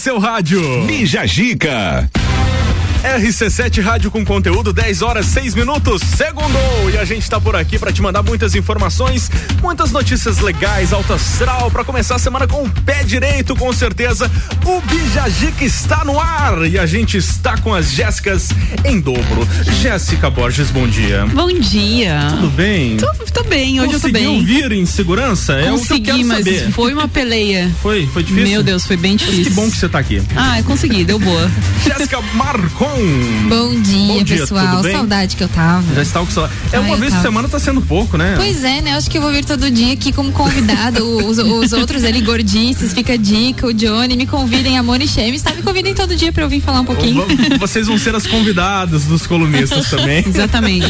seu rádio. Bija Gica. RC7 Rádio com conteúdo, 10 horas 6 minutos, segundou. E a gente tá por aqui para te mandar muitas informações, muitas notícias legais, alta astral, para começar a semana com o pé direito, com certeza. O Bijagica está no ar e a gente está com as Jéssicas em dobro. Jéssica Borges, bom dia. Bom dia. Tudo bem? Tô, tô bem, hoje Conseguiu eu tô bem. vir em segurança? é o que eu quero mas saber. foi uma peleia. Foi, foi difícil? Meu Deus, foi bem Mas difícil. que bom que você tá aqui. Ah, eu consegui, deu boa. Jéssica Marcon. Bom dia, Bom dia, pessoal. Saudade que eu tava. Já está com saudade. É Ah, uma vez por semana tá sendo pouco, né? Pois é, né? Acho que eu vou vir todo dia aqui como convidado. os, os outros ali, gordices, fica a dica, o Johnny, me convidem, a Moni Chemes, tá? Me convidem todo dia pra eu vir falar um pouquinho. Vocês vão ser as convidadas dos colunistas também. Exatamente.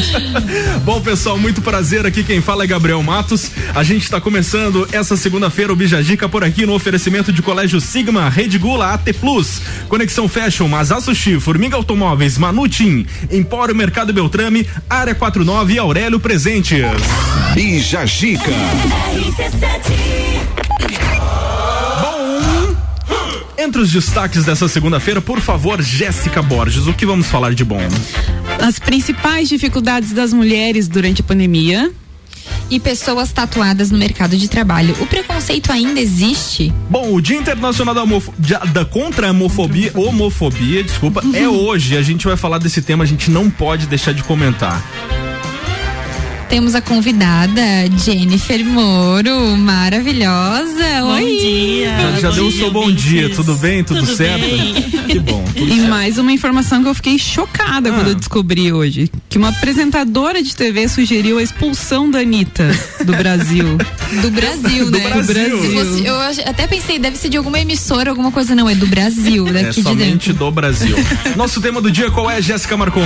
Bom, pessoal, muito prazer. Aqui quem fala é Gabriel Matos. A gente está começando essa segunda-feira o Bijagica por aqui no oferecimento de Colégio Sigma, Rede Gula, AT Plus, Conexão Fashion, Mazá Sushi, Formiga Automóveis, Manutim, Empório Mercado Beltrame, Área 49 e Aurélio Presentes. Bija Gica. Bom, entre os destaques dessa segunda-feira, por favor, Jéssica Borges, o que vamos falar de bom? As principais dificuldades das mulheres durante a pandemia. E pessoas tatuadas no mercado de trabalho. O preconceito ainda existe? Bom, o Dia Internacional da, da contra a homofobia, homofobia, desculpa, é hoje. A gente vai falar desse tema, a gente não pode deixar de comentar. Temos a convidada Jennifer Moro, maravilhosa. Bom Oi. dia. Já, já bom deu o dia, seu bom ouvintes. dia, tudo bem? Tudo, Tudo certo? bem. Que bom. tudo E certo. mais uma informação que eu fiquei chocada Ah. quando eu descobri hoje. Que uma apresentadora de TV sugeriu a expulsão da Anitta do Brasil. Do Brasil, Do né? Brasil. Se fosse- eu até pensei, deve ser de alguma emissora, alguma coisa. Não, é do Brasil, É daqui de somente dentro. do Brasil. Nosso tema do dia qual é, Jéssica Marcon?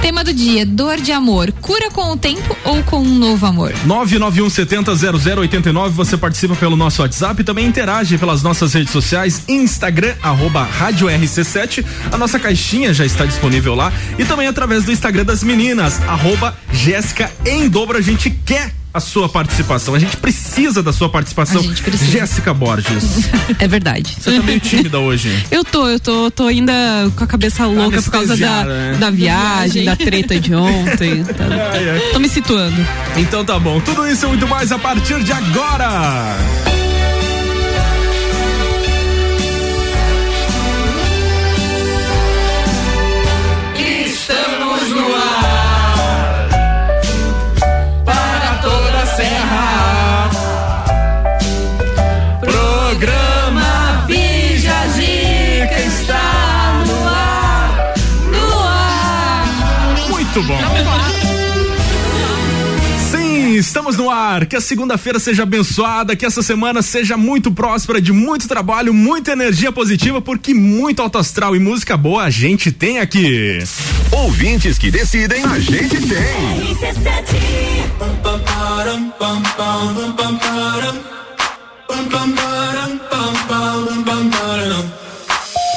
Tema do dia: dor de amor. Cura com o tempo ou com um novo amor? 991700089, você participa pelo nosso WhatsApp e também interage pelas nossas redes sociais, Instagram, arroba Rádio RC7. A nossa caixinha já está disponível lá e também através do Instagram das meninas, arroba Jéssica em dobro. A gente quer a sua participação, a gente precisa da sua participação. Jéssica Borges, É verdade. você tá meio tímida hoje. Eu tô, eu tô, tô ainda com a cabeça louca por causa da, né? da viagem, da treta de ontem. Tá- Ai, ai. Tô me situando. Então tá bom, tudo isso e muito mais a partir de agora. Muito bom. Sim, estamos no ar. Que a segunda-feira seja abençoada, que essa semana seja muito próspera, de muito trabalho, muita energia positiva, porque muito alto astral e música boa a gente tem aqui. Ouvintes que decidem, a gente tem.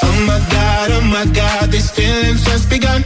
Oh my god, oh my god, these feelings just begun.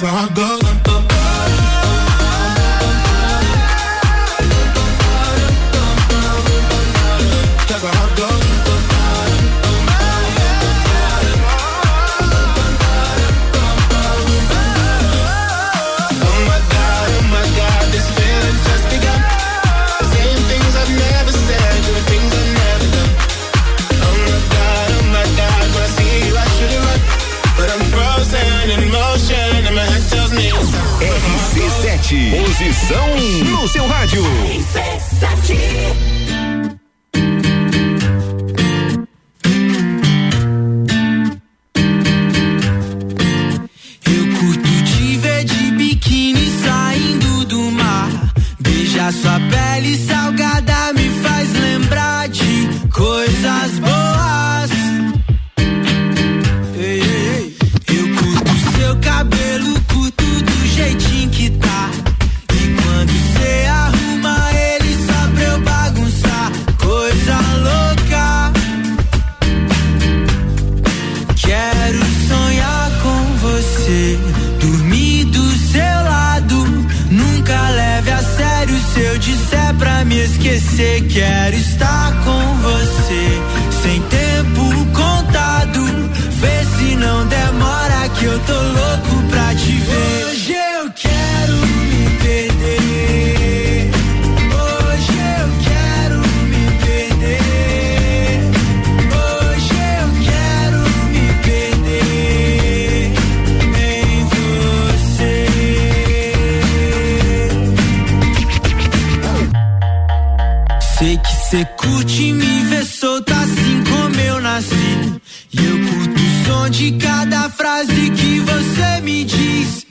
casada. Transição no seu rádio. disser é pra me esquecer, quero estar com você. Sem tempo contado, vê se não demora que eu tô louco pra te ver. Cê curte me ver solta assim como eu nasci. E eu curto o som de cada frase que você me diz.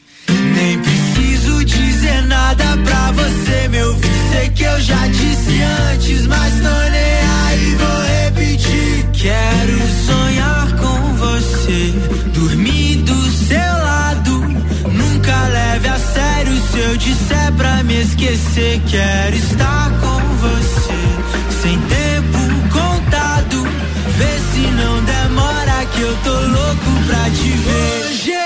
Nem preciso dizer nada pra você, meu ouvir. Sei que eu já disse antes, mas tô nem aí, vou repetir. Quero sonhar com você, dormir do seu lado. Nunca leve a sério se eu disser pra me esquecer. Quero estar com você. que eu tô louco pra te ver. Hoje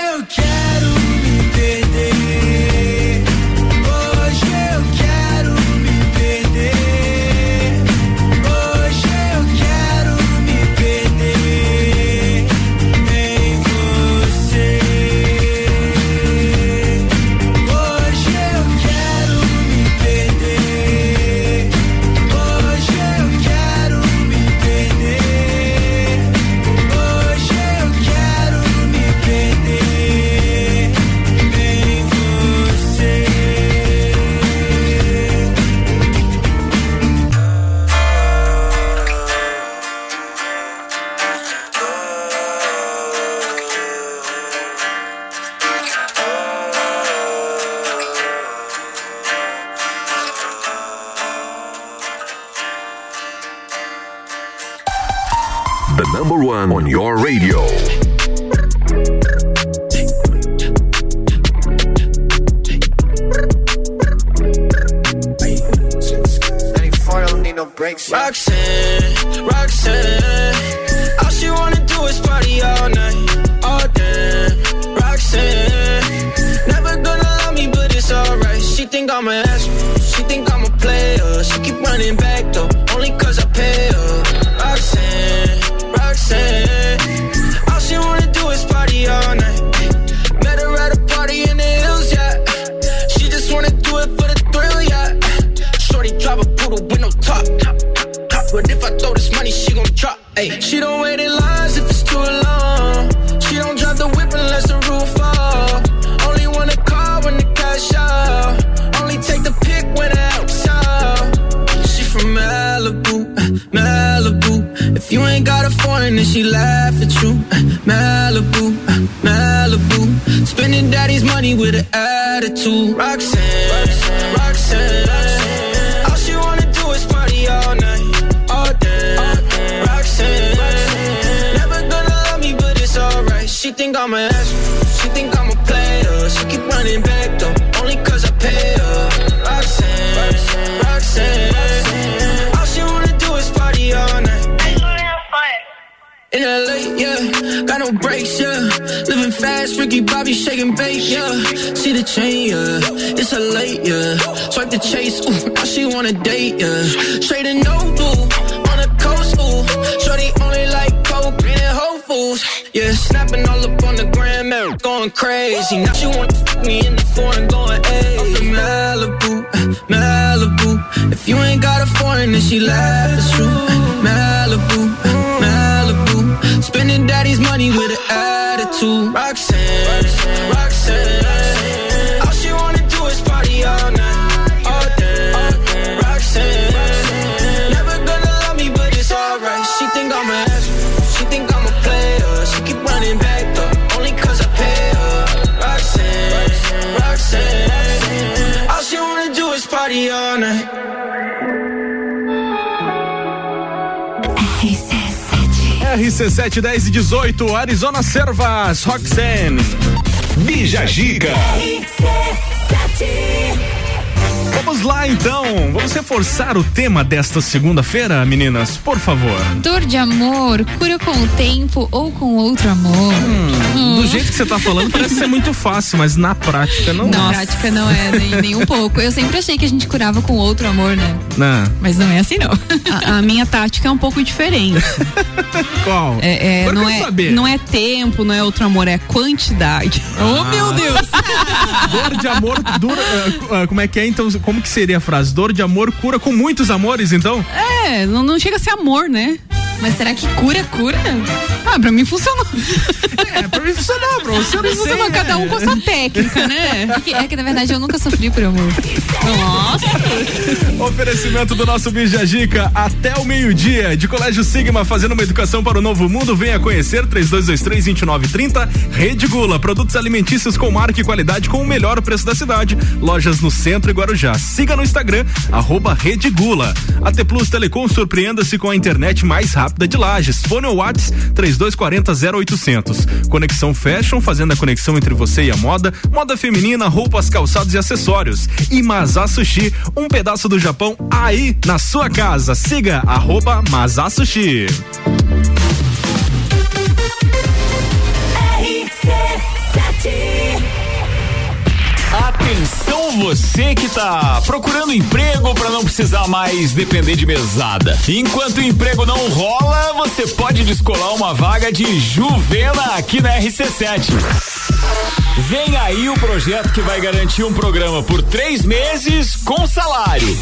in LA, yeah. Got no brakes, yeah. Living fast, Ricky Bobby shaking bass. yeah. See the chain, yeah. It's a late, yeah. Swipe the chase, ooh. Now she wanna date, yeah. Straight and no on the coast, ooh. Shorty only like coke and whole fools, yeah. Snapping all up on the gram, man. Going crazy. Now she wanna fuck me in the foreign, going, hey. I'm Malibu, Malibu. If you ain't got a foreign, then she laughs, it's true. Malibu. Spending daddy's money with an attitude. Roxanne, Roxanne. All RC7 10 e 18, Arizona Servas, Roxanne. Bija Giga. Vamos lá então, vamos reforçar o tema desta segunda-feira, meninas, por favor. Dor de amor, cura com o tempo ou com outro amor. Hum, Do jeito que você tá falando, parece ser muito fácil, mas na prática não Na é. prática não é nem, nem um pouco. Eu sempre achei que a gente curava com outro amor, né? Não. Mas não é assim não. A, a minha tática é um pouco diferente. Qual? É, é, não, é, saber. não é tempo, não é outro amor, é quantidade. Oh, meu Deus! Dor de amor dura. ah, ah, como é que é então? Como que seria a frase? Dor de amor cura com muitos amores, então? É, não, não chega a ser amor, né? Mas será que cura, cura? Ah, pra mim funcionou. É, pra mim funcionou, pra você não sei. Funcionou cada um com a sua técnica, né? É que, é que na verdade eu nunca sofri por amor. Nossa. Oferecimento do nosso Bija Gica até o meio-dia. De Colégio Sigma, fazendo uma educação para o novo mundo. Venha conhecer 3223-2930. Rede Gula, produtos alimentícios com marca e qualidade com o melhor preço da cidade. Lojas no centro e Guarujá. Siga no Instagram, arroba Rede Gula. AT Plus Telecom surpreenda-se com a internet mais rápida de Lages. Fone ou Whats 3240 0800. Conexão Fashion, fazendo a conexão entre você e a moda. Moda feminina, roupas, calçados e acessórios. E Mazá Sushi, um pedaço do Japão aí na sua casa. Siga arroba Sushi. Você que tá procurando emprego para não precisar mais depender de mesada. Enquanto o emprego não rola, você pode descolar uma vaga de Juvena aqui na RC7. Vem aí o projeto que vai garantir um programa por três meses com salário.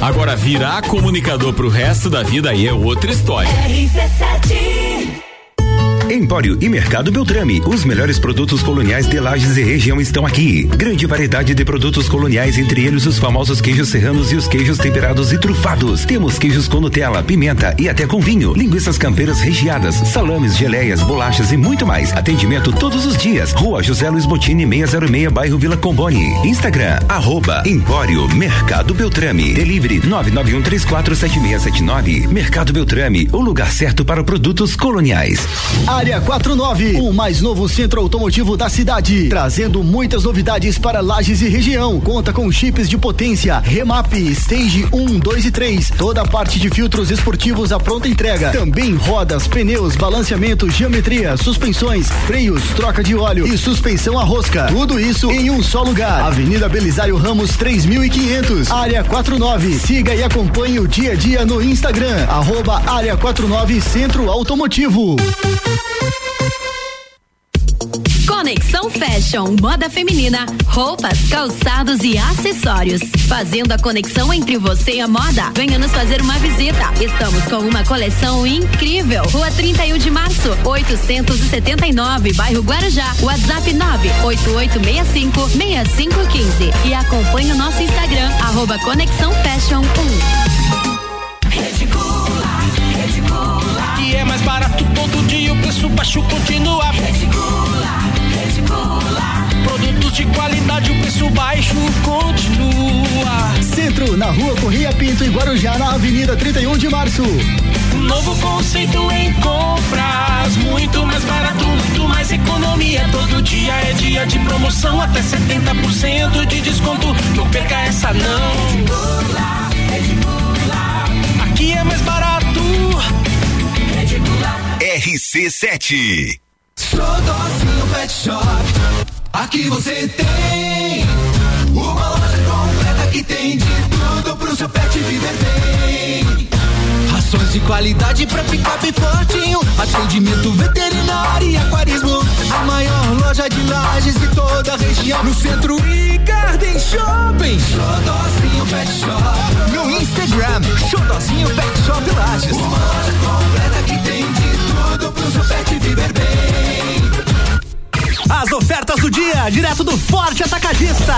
Agora virar comunicador pro resto da vida aí é outra história. Empório e Mercado Beltrame. Os melhores produtos coloniais de Lages e região estão aqui. Grande variedade de produtos coloniais, entre eles os famosos queijos serranos e os queijos temperados e trufados. Temos queijos com Nutella, pimenta e até com vinho, linguiças campeiras recheadas, salames, geleias, bolachas e muito mais. Atendimento todos os dias. Rua José Luiz Botini, 606, bairro Vila Comboni. Instagram, arroba Empório Mercado Beltrame. Delivery 991347679. Mercado Beltrame, o lugar certo para produtos coloniais. Área 49, o mais novo centro automotivo da cidade, trazendo muitas novidades para Lages e região. Conta com chips de potência, remap, stage 1, 2 e 3, toda a parte de filtros esportivos à pronta entrega. Também rodas, pneus, balanceamento, geometria, suspensões, freios, troca de óleo e suspensão a rosca. Tudo isso em um só lugar. Avenida Belisário Ramos 3500, Área 49. Siga e acompanhe o dia a dia no Instagram, arroba Área 49 Centro Automotivo. Conexão Fashion, moda feminina, roupas, calçados e acessórios. Fazendo a conexão entre você e a moda. Venha nos fazer uma visita. Estamos com uma coleção incrível. Rua 31 de março, 879, bairro Guarujá. WhatsApp 98865 6515. E acompanhe o nosso Instagram, arroba Conexão Fashion 1. E é mais barato dia, o preço baixo continua. Produtos de qualidade, o preço baixo continua. Centro, na rua Correia Pinto e Guarujá, na Avenida 31 de Março. Novo conceito em compras, muito mais barato, muito mais economia. Todo dia é dia de promoção, até 70% de desconto. Não perca essa não. Aqui é mais barato. RC7. Xodózinho Pet Shop. Aqui você tem uma loja completa que tem de tudo pro seu pet viver bem. De qualidade pra ficar bem fortinho. Atendimento veterinário e aquarismo. A maior loja de lajes de toda a região. No centro e Garden Shopping. Xodózinho Pet Shop. No Instagram, Xodózinho Pet Shop Lages. Uma loja completa que tem de tudo pro seu pet viver bem. As ofertas do dia, direto do Forte Atacadista.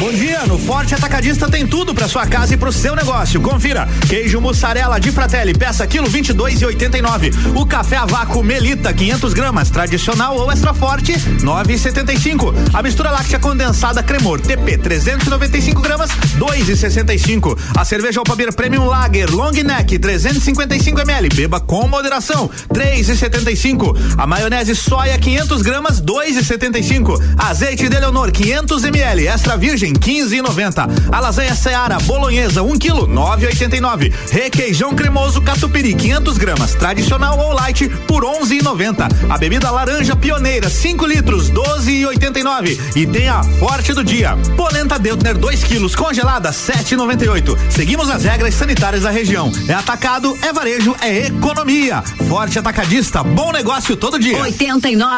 Bom dia, no Forte Atacadista tem tudo para sua casa e pro seu negócio. Confira: queijo mussarela de Fratelli, peça quilo 22 e 89. O café a vácuo Melita 500 gramas, tradicional ou extra forte 9,75. A mistura láctea condensada Cremor TP 395 gramas 2,65. A cerveja Alpabir Premium Lager Long Neck 355 ml, beba com moderação 3,75. A maionese soia 500 gramas 2,75. Azeite de Leonor 500 ml, extra virgem 15,90. A lasanha Seara bolonhesa 1 kg 9,89. Requeijão cremoso catupiry 500 gramas, tradicional ou light por 11,90. A bebida laranja pioneira 5 litros 12,89. E tem a forte do dia. Polenta Deutner 2 quilos congelada 7,98. Seguimos as regras sanitárias da região. É atacado, é varejo, é economia. Forte atacadista, bom negócio todo dia.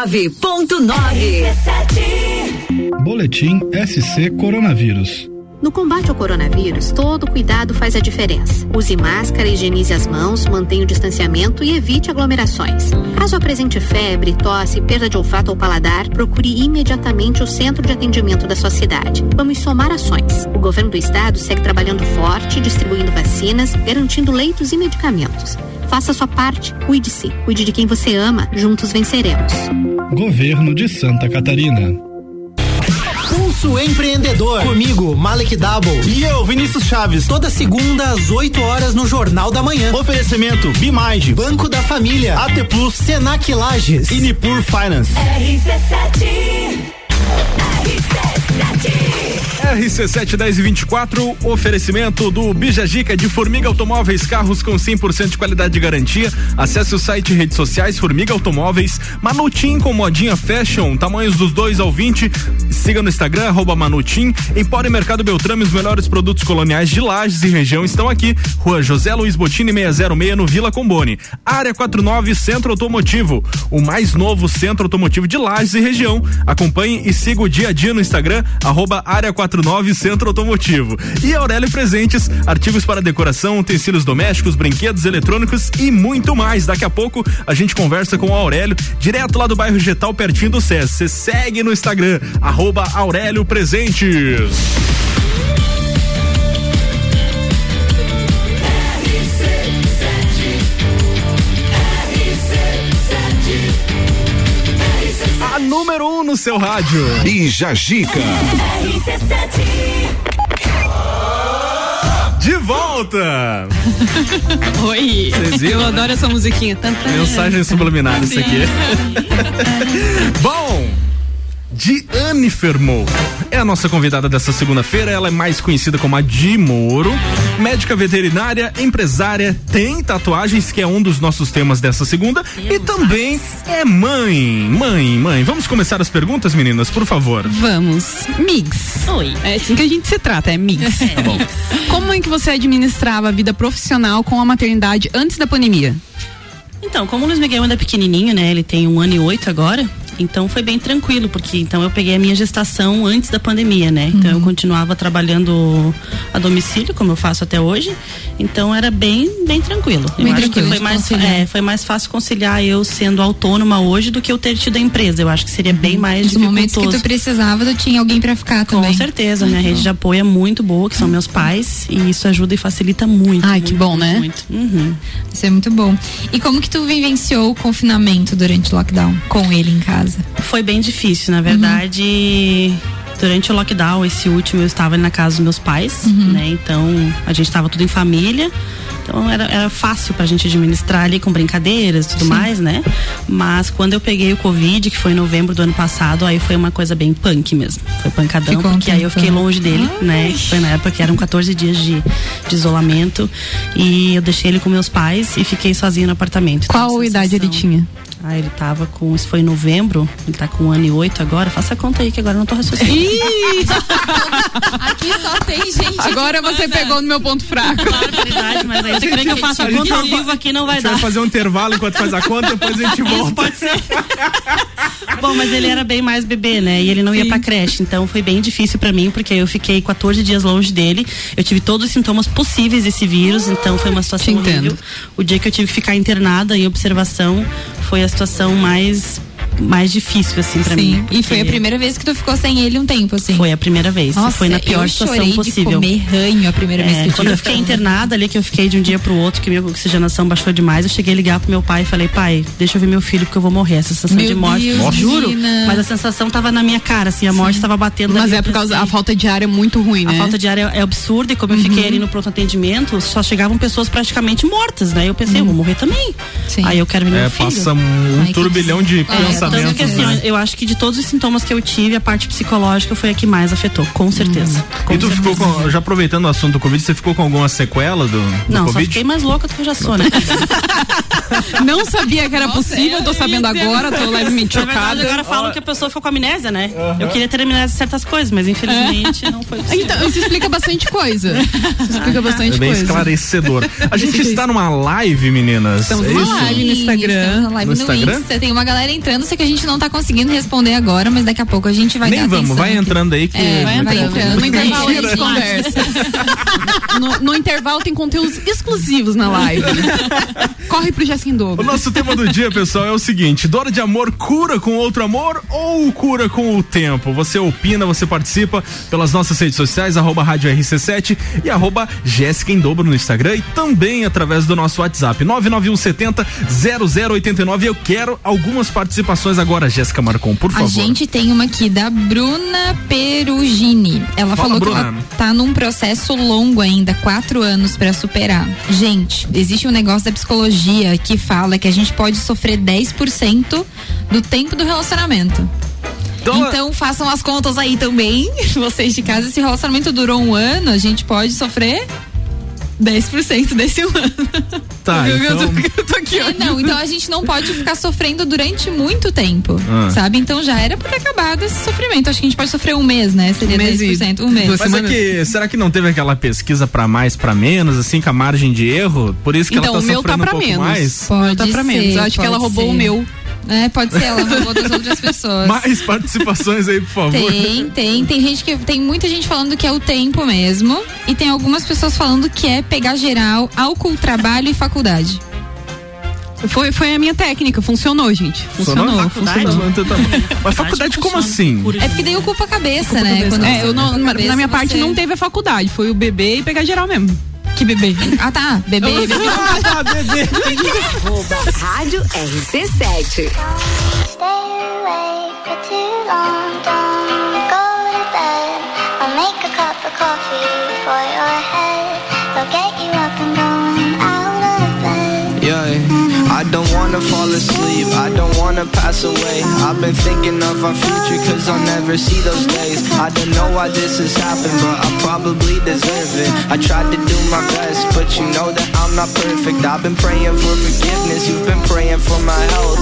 89.9. Boletim SC Coronavírus. No combate ao coronavírus, todo cuidado faz a diferença. Use máscara, higienize as mãos, mantenha o distanciamento e evite aglomerações. Caso apresente febre, tosse, perda de olfato ou paladar, procure imediatamente o centro de atendimento da sua cidade. Vamos somar ações. O governo do estado segue trabalhando forte, distribuindo vacinas, garantindo leitos e medicamentos. Faça a sua parte, cuide-se, cuide de quem você ama, juntos venceremos. Governo de Santa Catarina. Pulso Empreendedor. Comigo, Malek Double. E eu, Vinícius Chaves. Toda segunda às 8 horas no Jornal da Manhã. Oferecimento Bimage, Banco da Família, AT Plus, Senac Lages e Nipur Finance. RC7 RC7 10 e 24, oferecimento do Bijagica de Formiga Automóveis, carros com 100% de qualidade de garantia. Acesse o site e redes sociais Formiga Automóveis, Manutim com modinha fashion, tamanhos dos 2 ao 20. Siga no Instagram, arroba Manutim. Empório Mercado Beltrame, os melhores produtos coloniais de Lages e região estão aqui. Rua José Luiz Botini 606 no Vila Combone. Área 49 Centro Automotivo, o mais novo centro automotivo de Lages e região. Acompanhe e siga o dia a dia no Instagram, arroba Área 49 Centro Automotivo. E Aurélio Presentes, artigos para decoração, utensílios domésticos, brinquedos eletrônicos e muito mais. Daqui a pouco a gente conversa com o Aurélio, direto lá do bairro Getal, pertinho do SES. Você segue no Instagram, arroba Aurélio Presentes. Número 1 um no seu rádio. Bija Gica. De volta! Oi! Vocês viram, Eu né? adoro essa musiquinha. Mensagem subliminar isso aqui. Bom, Diane Fermou é a nossa convidada dessa segunda-feira. Ela é mais conhecida como a Di Moro, médica veterinária, empresária, tem tatuagens, que é um dos nossos temas dessa segunda, e também é mãe. Mãe, mãe. Vamos começar as perguntas, meninas, por favor. Vamos. Migs. Oi. É assim que a gente se trata, é Migs. Tá bom. Como é que você administrava a vida profissional com a maternidade antes da pandemia? Então, como o Luiz Miguel ainda é pequenininho, né? Ele tem um ano e oito agora. Então foi bem tranquilo, porque então eu peguei a minha gestação antes da pandemia, né? Então eu continuava trabalhando a domicílio, como eu faço até hoje. Então era bem, bem tranquilo. Bem eu acho tranquilo que foi mais, é, foi mais fácil conciliar eu sendo autônoma hoje do que eu ter tido a empresa. Eu acho que seria bem mais Nos momentos que tu dificultoso. precisava, tu tinha alguém pra ficar também. Com certeza, minha rede de apoio é muito boa, que são meus pais, e isso ajuda e facilita muito. Ai, que muito, bom, muito, né? Muito. Uhum. Isso é muito bom. E como que tu vivenciou o confinamento durante o lockdown com ele em casa? Foi bem difícil, na verdade. Durante o lockdown, esse último, eu estava na casa dos meus pais, Uhum. né? Então, a gente estava tudo em família. Então era, era fácil pra gente administrar ali com brincadeiras e tudo Sim. mais, né? Mas quando eu peguei o Covid, que foi em novembro do ano passado, aí foi uma coisa bem punk mesmo. Foi pancadão, Ficou porque aí eu fiquei longe dele, né? Foi na época que eram 14 dias de, de isolamento. E eu deixei ele com meus pais e fiquei sozinha no apartamento. Qual idade ele tinha? Ah, ele tava com. Isso foi em novembro, ele tá com um ano e oito agora. Faça a conta aí que agora eu não tô raciocinando. Aqui só tem gente. Agora você manda. pegou no meu ponto fraco. Verdade, mas aí você quer que eu faça a conta ao vivo aqui não A vai gente dar. vai fazer um intervalo enquanto faz a conta, depois a gente volta. pode ser. Bom, mas ele era bem mais bebê, né? E ele não ia pra creche, então foi bem difícil pra mim, porque eu fiquei 14 dias longe dele. Eu tive todos os sintomas possíveis desse vírus, então foi uma situação Te entendo. horrível. O dia que eu tive que ficar internada em observação foi a situação mais mais difícil assim pra Sim. mim. E foi a porque primeira vez que tu ficou sem ele um tempo, assim. Foi a primeira vez. Nossa, foi na pior eu situação chorei possível. De comer ranho a primeira vez É, que eu quando eu fiquei internada ali, que eu fiquei de um dia pro outro, que minha oxigenação baixou demais, eu cheguei a ligar pro meu pai e falei, pai, deixa eu ver meu filho porque eu vou morrer. Essa sensação Meu de morte. Deus. Juro. menina. Mas a sensação tava na minha cara, assim, a morte tava batendo Mas ali, é eu por causa pensei- a falta de ar é muito ruim, né? a falta de ar é, é absurda e como eu fiquei ali no pronto atendimento, só chegavam pessoas praticamente mortas, né? Eu pensei, eu vou morrer também. Aí eu quero ver meu É, filho. passa um Ai, turbilhão de Tanto que, pensamentos. assim, né? eu acho que de todos os sintomas que eu tive, a parte psicológica foi a que mais afetou, com certeza. Com E tu certeza. ficou com, já aproveitando o assunto do Covid, você ficou com alguma sequela do, do Não, só Covid? fiquei mais louca do que eu já sou, né? Não sabia que era possível, tô sabendo agora, tô levemente chocada. agora falam que a pessoa ficou com amnésia, né? Eu queria ter amnésia de certas coisas, mas infelizmente não foi possível. Então, isso explica bastante coisa. Isso explica bastante É bem coisa. esclarecedor. A gente está numa live, meninas. Estamos é numa isso? live no Instagram. Live No no, Instagram? Insta. Tem uma galera entrando, que a gente não tá conseguindo responder agora, mas daqui a pouco a gente vai Nem dar vamos, vai aqui. entrando aí que. É, vai Vai entrando. No intervalo a gente conversa. No, no intervalo tem conteúdos exclusivos na live. Corre pro em O nosso tema do dia, pessoal, é o seguinte: dor de amor cura com outro amor ou cura com o tempo? Você opina, você participa pelas nossas redes sociais, arroba Rádio RC7 e arroba Jéssica em dobro no Instagram e também através do nosso WhatsApp, 99170 0089. Eu quero algumas participações agora, Jéssica Marcon, por favor. A gente tem uma aqui da Bruna Perugini. Ela Fala, falou Bruna. que ela tá num processo longo ainda, quatro anos pra superar. Gente, existe um negócio da psicologia que fala que a gente pode sofrer 10% do tempo do relacionamento. Então, Então façam as contas aí também, vocês de casa. Se o relacionamento durou um ano, a gente pode sofrer 10% desse ano. Tá, Eu, eu tô, então. eu tô aqui. É, não, então a gente não pode ficar sofrendo durante muito tempo, Ah. sabe? Então já era pra ter acabado esse sofrimento. Acho que a gente pode sofrer um mês, né? Seria Um mês e 10%, um mês. Mas é que, será que não teve aquela pesquisa pra mais, pra menos, assim, com a margem de erro? Por isso que Então, ela tá o meu tá sofrendo pra um pouco menos. mais? Pode tá pra ser, menos. Eu acho que ela roubou ser. o meu. É, pode ser, ela roubou das outras pessoas. Mais participações aí, por favor. Tem, tem. Tem gente que. Tem muita gente falando que é o tempo mesmo. E tem algumas pessoas falando que é pegar geral, álcool, trabalho e faculdade. Foi, foi a minha técnica, funcionou, gente. Funcionou. Faculdade? funcionou. Então tá. Mas faculdade como assim? É porque daí ocupa a cabeça, né? Cabeça. É, eu não, ocupa na, cabeça, na minha parte você- não teve a faculdade, foi o bebê e pegar geral mesmo. Que bebê? Ah, tá. Bebê, bebê. Ah, tá, bebê. Rádio RC7. Stay wanna fall asleep, I don't wanna pass away. I've been thinking of our future, cause I'll never see those days. I don't know why this has happened, but I probably deserve it. I tried to do my best, but you know that I'm not perfect. I've been praying for forgiveness, you've been praying for my health.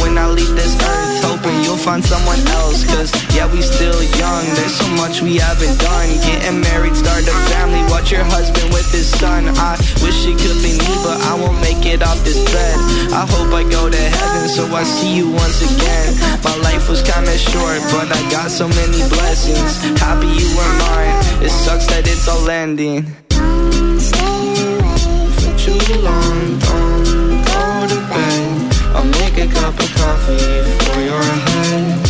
When I leave this earth, hoping you'll find someone else. Cause yeah, we still young, there's so much we haven't done. Getting married, start a family, watch your husband with his son. I wish it could be me, but I won't make it off this bed. I hope I go to heaven, so I see you once again. My life was kinda short, but I got so many blessings. Happy you were mine, it sucks that it's all ending. For too long, don't go to bed. I'll make a cup of coffee for your head.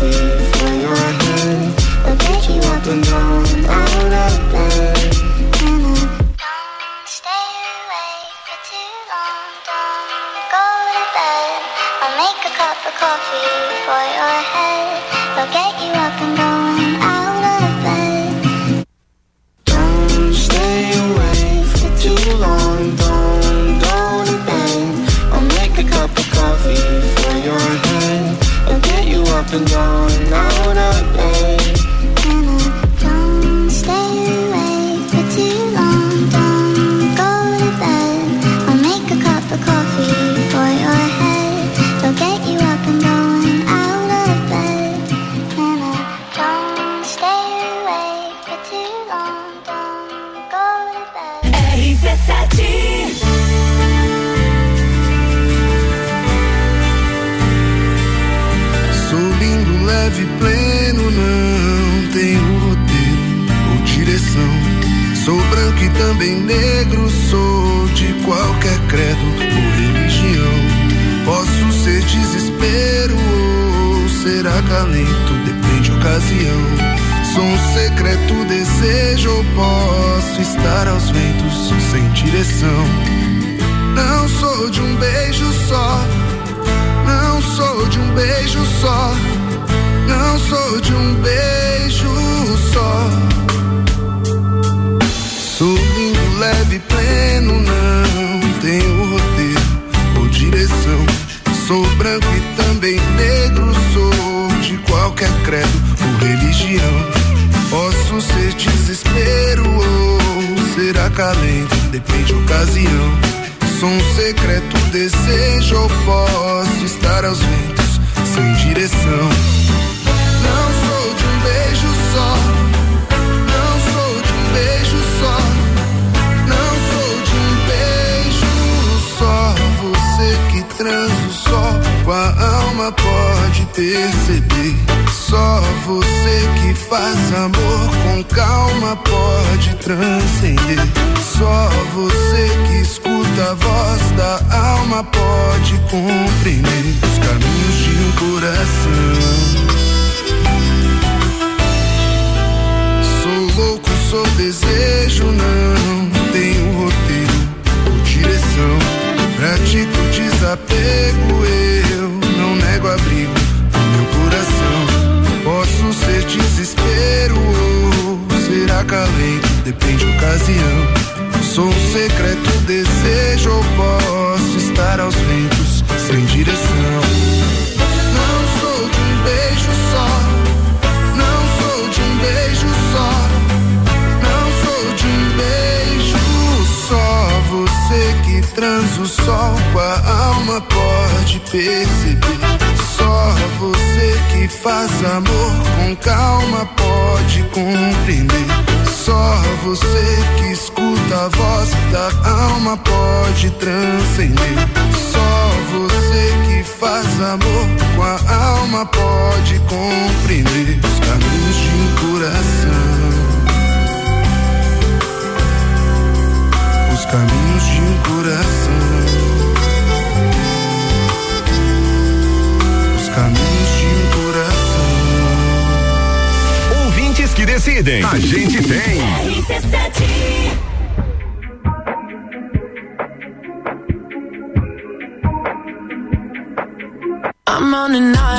for your. I'll get you up and down, out of bed. Go to bed. I'll make a cup of coffee for your head. Up and down, também negro, sou de qualquer credo ou religião. Posso ser desespero ou ser acalento, depende da ocasião. Sou um secreto desejo ou posso estar aos ventos sem direção. Não sou de um beijo só. Não sou de um beijo só. Não sou de um beijo só. Sou leve, pleno, não tenho roteiro ou direção. Sou branco e também negro, sou de qualquer credo ou religião. Posso ser desespero ou ser acalento, depende da ocasião. Sou um secreto desejo ou posso estar aos ventos sem direção. Não sou de um beijo só. Transa só com a alma pode perceber. Só você que faz amor com calma pode transcender. Só você que escuta a voz da alma pode compreender os caminhos de um coração. Desapego, eu não nego abrigo do meu coração. Posso ser desespero ou ser acalento, depende da ocasião. Sou um secreto desejo ou posso estar aos ventos sem direção. Sol com a alma pode perceber. Só você que faz amor com calma pode compreender. Só você que escuta a voz da alma pode transcender. Só você que faz amor com a alma pode compreender os caminhos de um coração. Os caminhos de um coração. Caminhos de um coração. Ouvintes que decidem. A gente tem. I'm on an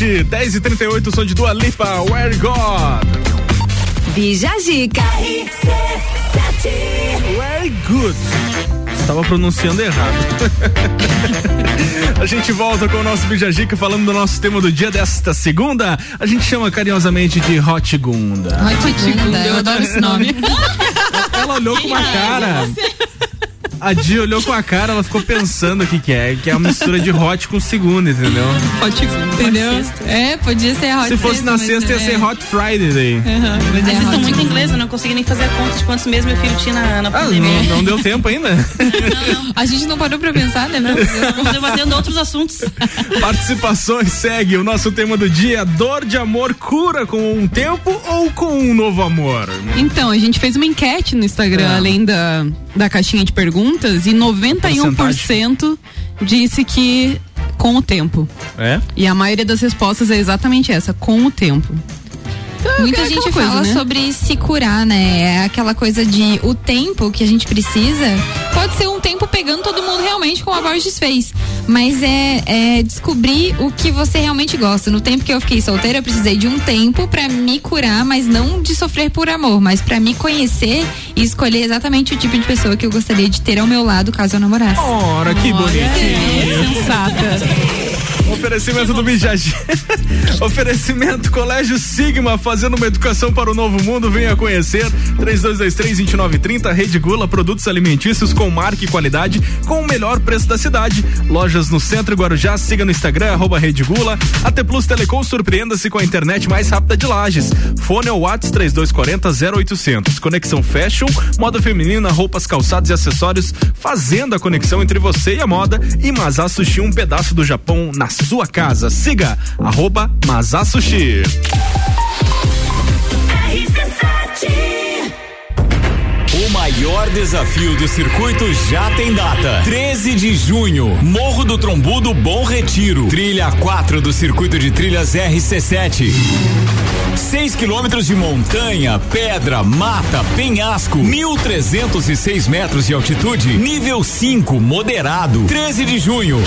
RC7, 10 e 38 som de Dua Lipa, Where God. Bija Zica. Very good. Estava pronunciando errado. a gente volta com o nosso Bijajica falando do nosso tema do dia desta segunda. A gente chama carinhosamente de Hot Gunda. Hot Gunda, eu adoro esse nome. Ela olhou com uma cara. A Di olhou com a cara, ela ficou pensando o que, que é, que é uma mistura de hot com segunda, entendeu? Hot Entendeu? É, podia ser Hot Se fosse sexta, na sexta, ia é. ser Hot Friday daí. Mas é estão muito inglês, eu não consegui nem fazer a conta de quantos meses meu filho tinha na, na Ah, pandemia. não, não deu tempo ainda. A gente não parou pra pensar, né? Não? Estamos debatendo outros assuntos. Participações segue o nosso tema do dia: dor de amor cura com um tempo ou com um novo amor? Então, a gente fez uma enquete no Instagram, É. além da, da caixinha de perguntas, e 91% disse que com o tempo. É? E a maioria das respostas é exatamente essa, com o tempo. Muita é gente coisa, fala né? sobre se curar, né? É aquela coisa de o tempo que a gente precisa pode ser um tempo pegando todo mundo realmente como a Borges fez. Mas é, é descobrir o que você realmente gosta. No tempo que eu fiquei solteira, eu precisei de um tempo pra me curar, mas não de sofrer por amor, mas pra me conhecer e escolher exatamente o tipo de pessoa que eu gostaria de ter ao meu lado caso eu namorasse. Ora, que bonitinho. Sensata. Oferecimento do Bijagi. Oferecimento Colégio Sigma, fazendo uma educação para o novo mundo. Venha conhecer. 3223-2930, Rede Gula, produtos alimentícios com marca e qualidade, com o melhor preço da cidade. Lojas no centro Guarujá, siga no Instagram, arroba Rede Gula. AT Plus Telecom, surpreenda-se com a internet mais rápida de Lages. Fone é o Whats 3240 0800. Conexão Fashion, moda feminina, roupas, calçados e acessórios, fazendo a conexão entre você e a moda. E Mazá Sushi, um pedaço do Japão na sua casa. Siga, arroba Mazá Sushi. O maior desafio do circuito já tem data. 13 de junho, Morro do Trombudo Bom Retiro. Trilha 4 do circuito de trilhas RC7. 6 quilômetros de montanha, pedra, mata, penhasco, 1.306 metros de altitude, nível 5, moderado. 13 de junho.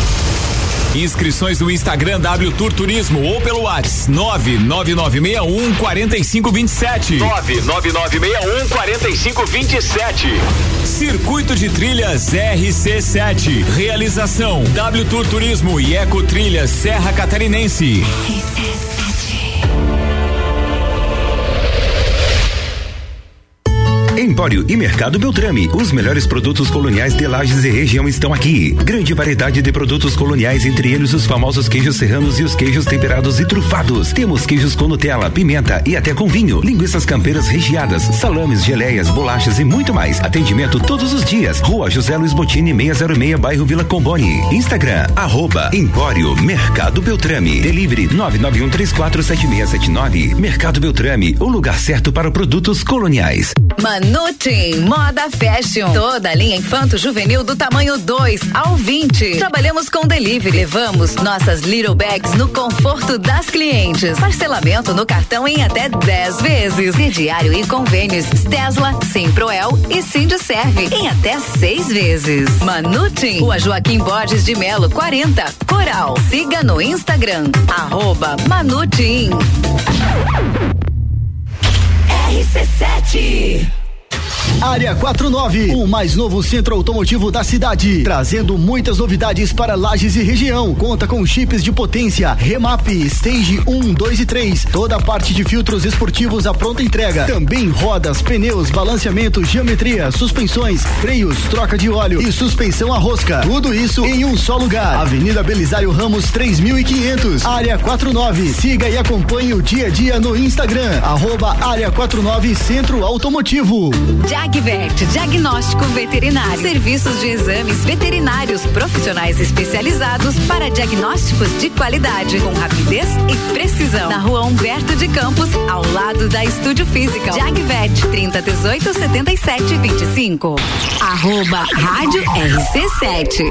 Inscrições no Instagram W Tour Turismo ou pelo WhatsApp 99961 4527. 99961 4527. Circuito de Trilhas RC7. Realização W Tour Turismo e Eco Trilhas Serra Catarinense. Empório e Mercado Beltrame. Os melhores produtos coloniais de Lages e região estão aqui. Grande variedade de produtos coloniais, entre eles os famosos queijos serranos e os queijos temperados e trufados. Temos queijos com Nutella, pimenta e até com vinho, linguiças campeiras recheadas, salames, geleias, bolachas e muito mais. Atendimento todos os dias. Rua José Luiz Botini, 606, bairro Vila Comboni. Instagram, arroba Empório Mercado Beltrame. Delivery 991347679. Mercado Beltrame, o lugar certo para produtos coloniais. Manutim, moda fashion. Toda linha infanto juvenil do tamanho 2 ao 20. Trabalhamos com delivery. Levamos nossas little bags no conforto das clientes. Parcelamento no cartão em até 10 vezes. Crediário e convênios Tesla, Simproel e Sindserve em até 6 vezes. Manutim, Rua Joaquim Borges de Melo, 40. Coral. Siga no Instagram, arroba Manutim. RC7 Área 49, o mais novo centro automotivo da cidade, trazendo muitas novidades para Lages e região. Conta com chips de potência, remap, stage 1, 2 e 3, toda a parte de filtros esportivos à pronta entrega. Também rodas, pneus, balanceamento, geometria, suspensões, freios, troca de óleo e suspensão a rosca. Tudo isso em um só lugar. Avenida Belisário Ramos 3500, Área 49. Siga e acompanhe o dia a dia no Instagram, arroba Área 49 Centro Automotivo. Jagvet, diagnóstico veterinário. Serviços de exames veterinários profissionais especializados para diagnósticos de qualidade, com rapidez e precisão. Na rua Humberto de Campos, ao lado da Estúdio Física. Jagvet, 30 18 77 25. Arroba Rádio RC7.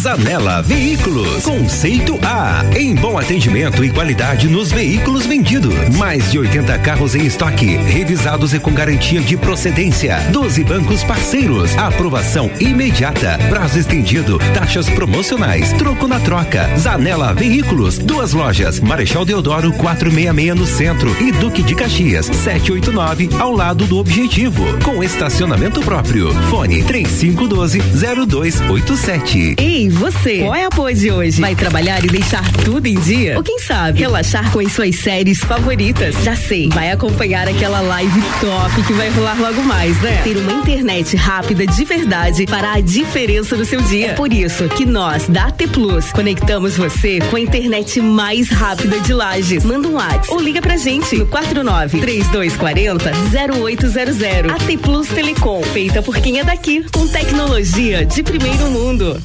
Zanela Veículos. Conceito A. Em bom atendimento e qualidade nos veículos vendidos. Mais de 80 carros em estoque, revisados e com garantia de procedência. Do 12 bancos parceiros. Aprovação imediata. Prazo estendido. Taxas promocionais. Troco na troca. Zanela Veículos. Duas lojas. Marechal Deodoro 466 no centro e Duque de Caxias 789 ao lado do Objetivo. Com estacionamento próprio. Fone 3512 0287. Ei, você, qual é a pose de hoje? Vai trabalhar e deixar tudo em dia? Ou quem sabe, relaxar com as suas séries favoritas? Já sei, vai acompanhar aquela live top que vai rolar logo mais, né? Ter uma internet rápida de verdade fará a diferença no seu dia. É por isso que nós, da AT Plus, conectamos você com a internet mais rápida de Lages. Manda um WhatsApp ou liga pra gente no 49 3240 0800. AT Plus Telecom, feita por quem é daqui, com tecnologia de primeiro mundo.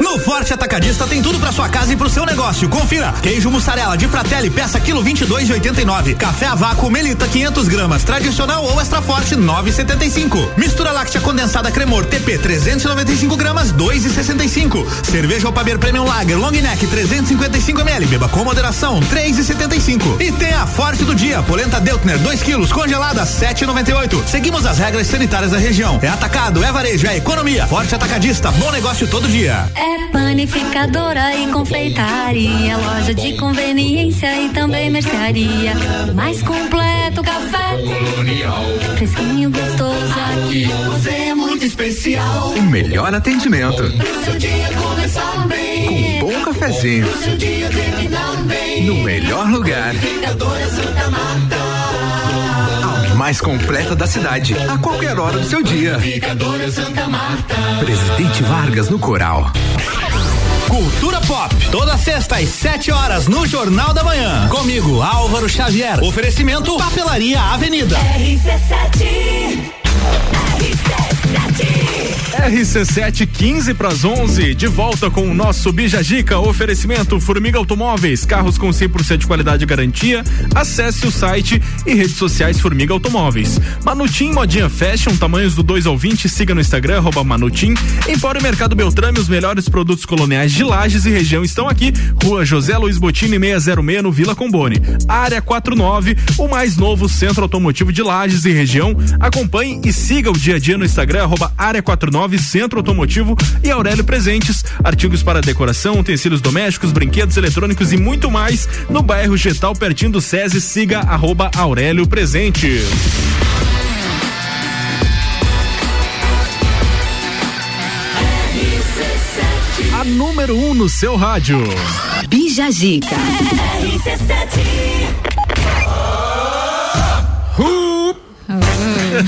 No Forte Atacadista tem tudo pra sua casa e pro seu negócio. Confira: queijo mussarela de Fratelli peça quilo 22,89. Café a vácuo Melita 500 gramas, tradicional ou extra forte 9,75. Mistura láctea condensada Cremor TP 395 gramas 2,65. Cerveja Opaber Premium Lager Long Neck 355 ml. Beba com moderação 3,75. E tem a Forte do dia polenta Deltner 2 quilos congelada 7,98. Seguimos as regras sanitárias da região. É atacado, é varejo, é economia. Forte Atacadista, bom negócio todo dia. É panificadora e confeitaria, loja de conveniência e também mercearia. Mais completo café, fresquinho gostoso. Aqui você é muito especial. O melhor atendimento. Seu dia começar bem. Com um bom cafezinho. Seu dia terminar bem. No melhor lugar. Panificadora Santa Marta. A mais completa da cidade. A qualquer hora do seu dia. Panificadora Santa Marta. Presidente Vargas no Coral. Cultura Pop, toda sexta às 7 horas no Jornal da Manhã. Comigo, Álvaro Xavier. Oferecimento Papelaria Avenida. RC7. RC7 15 para as 11, de volta com o nosso Bija Dica, oferecimento Formiga Automóveis, carros com 100% de qualidade e garantia. Acesse o site e redes sociais Formiga Automóveis. Manutim Modinha Fashion, tamanhos do 2 ao 20, siga no Instagram Manutim. Empório Mercado Beltrame, os melhores produtos coloniais de Lages e região estão aqui. Rua José Luiz Botini 606 no Vila Combone. Área 49, o mais novo centro automotivo de Lages e região. Acompanhe e siga o dia a dia no Instagram arroba Área 49 Centro Automotivo e Aurélio Presentes, artigos para decoração, utensílios domésticos, brinquedos eletrônicos e muito mais no bairro Getal, pertinho do SESI. Siga arroba Aurélio Presentes. A número 1 um no seu rádio. Bija Zica.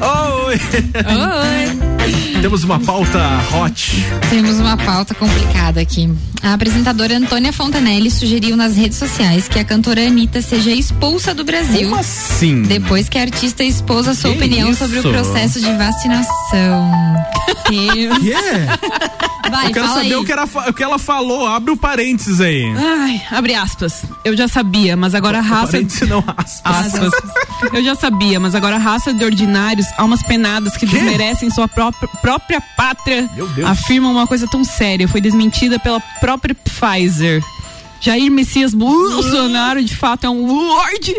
Oi. Oi. Temos uma pauta hot. Temos uma pauta complicada aqui. A apresentadora Antônia Fontanelli sugeriu nas redes sociais que a cantora Anitta seja expulsa do Brasil. Como assim? Depois que a artista expôs a sua Que opinião isso? sobre o processo de vacinação. Deus. Yeah. Vai, Eu quero fala saber aí. o que, ela, fa- o que ela falou. Abre o parênteses aí. Ai, abre aspas. Eu já sabia, mas agora a raça. Parênteses não aspas. Aspas. Eu já sabia, mas agora a raça de ordinários, almas penadas que desmerecem sua própria, própria pátria, Deus. afirmam uma coisa tão séria. Foi desmentida pela própria Pfizer. Jair Messias Bolsonaro, de fato, é um lorde.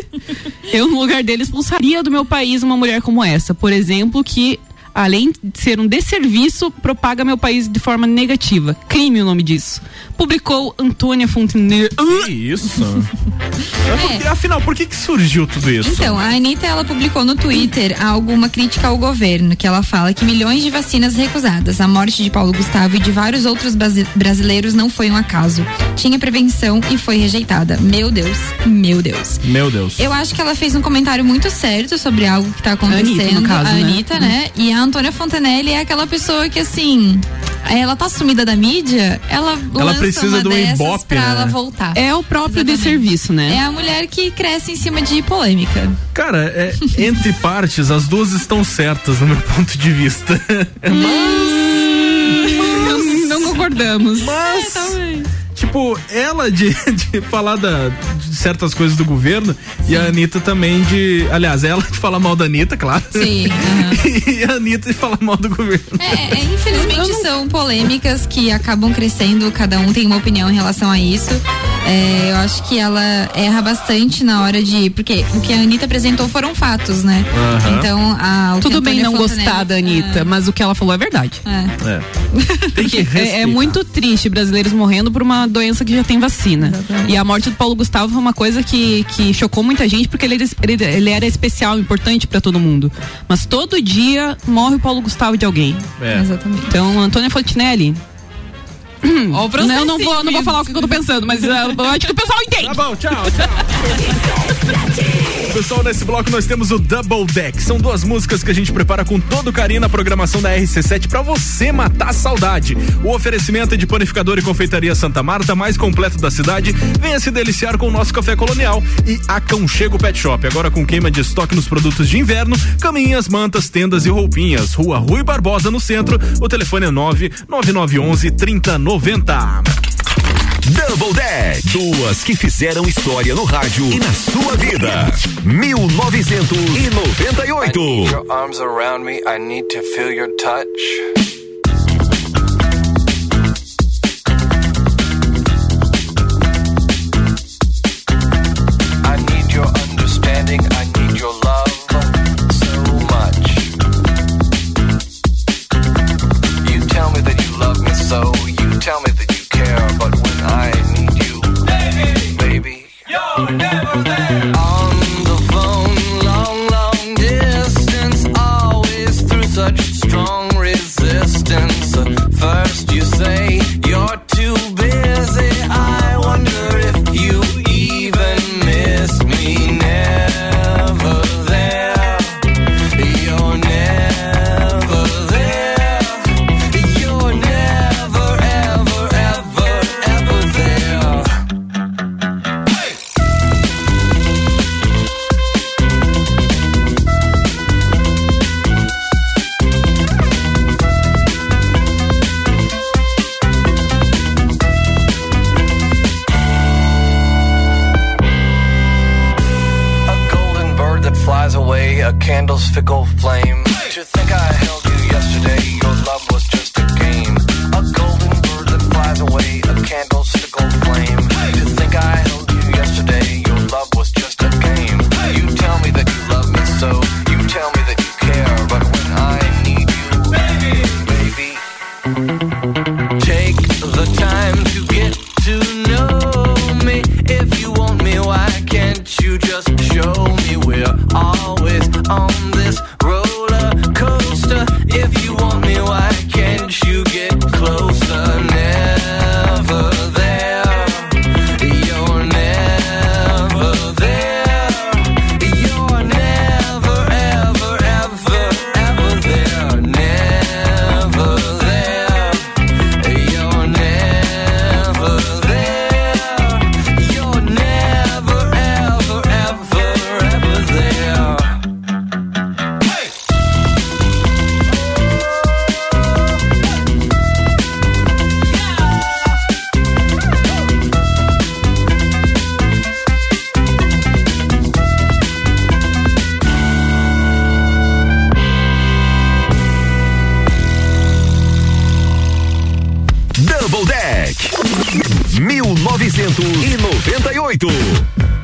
Eu, no lugar dele, expulsaria do meu país uma mulher como essa. Por exemplo, que, além de ser um desserviço, propaga meu país de forma negativa. Crime o nome disso. Publicou Antônia Fontenelle. Que isso? Mas por que- afinal, por que, que surgiu tudo isso? Então, a Anitta ela publicou no Twitter alguma crítica ao governo, que ela fala que milhões de vacinas recusadas, a morte de Paulo Gustavo e de vários outros brasi- brasileiros não foi um acaso. Tinha prevenção e foi rejeitada. Meu Deus, meu Deus. Meu Deus. Eu acho que ela fez um comentário muito certo sobre algo que tá acontecendo. Anitta, no caso, a né? Anitta, né? E a Antônia Fontanelli é aquela pessoa que, assim, ela tá sumida da mídia, ela, Ela lança precisa uma do dessas Ibope, pra né? ela voltar. É o próprio Exatamente. desserviço, né? É a mulher que cresce em cima de polêmica. Cara, é, entre partes, as duas estão certas no meu ponto de vista. Não, não concordamos. Mas É, talvez. Tipo, ela de, de falar da, de certas coisas do governo e a Anitta também de. Aliás, ela de falar mal da Anitta, claro. Sim, e a Anitta de falar mal do governo. É, é, infelizmente são polêmicas que acabam crescendo, cada um tem uma opinião em relação a isso. É, eu acho que ela erra bastante na hora de. Porque o que a Anitta apresentou foram fatos, né? Aham. Então, a, Tudo bem não Fontanelli- gostar da Anitta, mas o que ela falou é verdade. É. É. Tem que É, é muito triste brasileiros morrendo por uma doença que já tem vacina. E a morte do Paulo Gustavo foi uma coisa que, que chocou muita gente porque ele, ele, ele era especial, importante pra todo mundo. Mas todo dia morre o Paulo Gustavo de alguém. É. Exatamente. Então, Antônia Fontinelli. Não, eu não vou, não vou falar o que eu tô pensando, mas uh, acho que o pessoal entende. Tá bom, tchau, Pessoal, nesse bloco nós temos o Double Deck. São duas músicas que a gente prepara com todo carinho na programação da RC7 pra você matar a saudade. O oferecimento é de panificador e confeitaria Santa Marta, mais completo da cidade. Venha se deliciar com o nosso café colonial e Aconchego Pet Shop. Agora com queima de estoque nos produtos de inverno, caminhas, mantas, tendas e roupinhas. Rua Rui Barbosa no centro. O telefone é 99911 3090. Double Deck. Duas que fizeram história no rádio e na sua vida. 1998. Your arms around me, I need to feel your touch. Double Deck. 1998.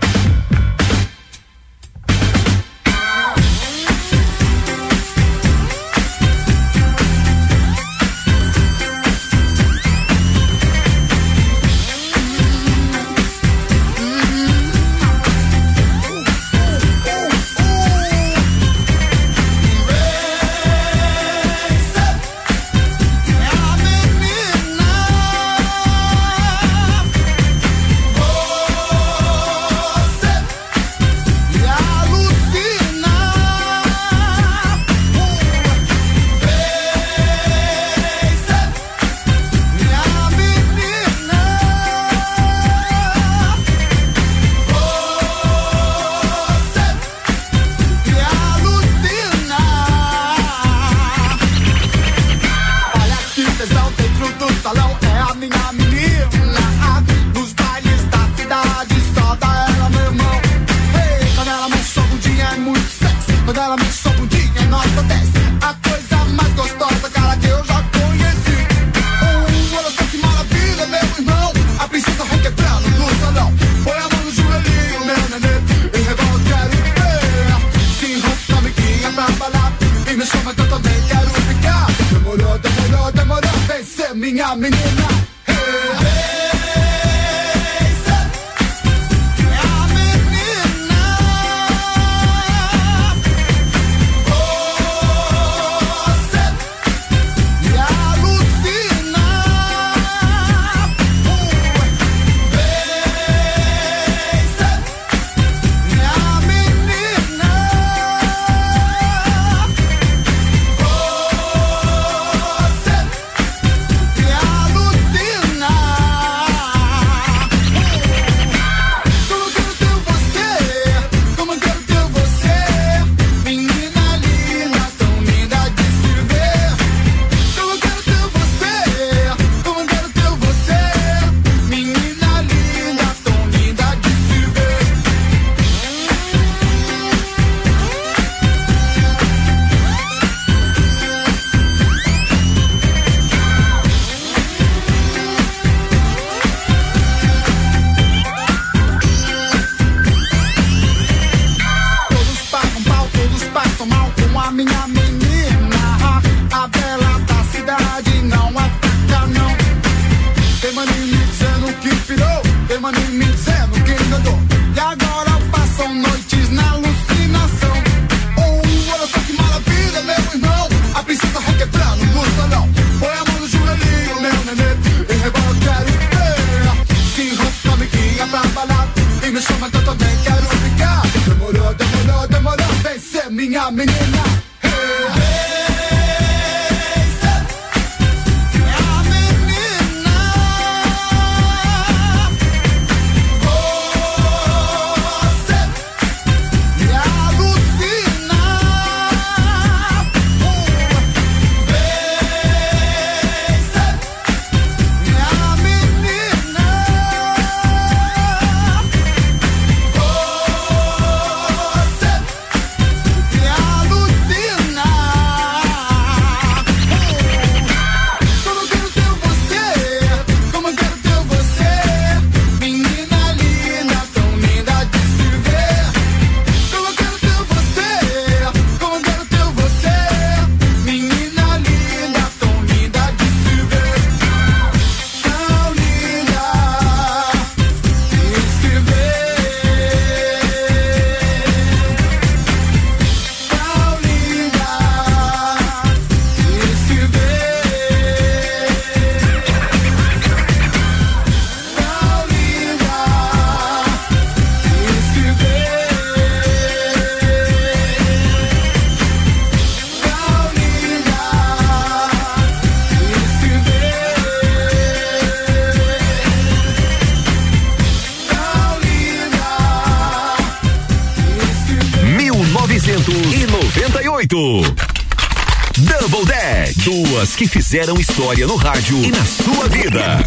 Fizeram história no rádio e na sua vida.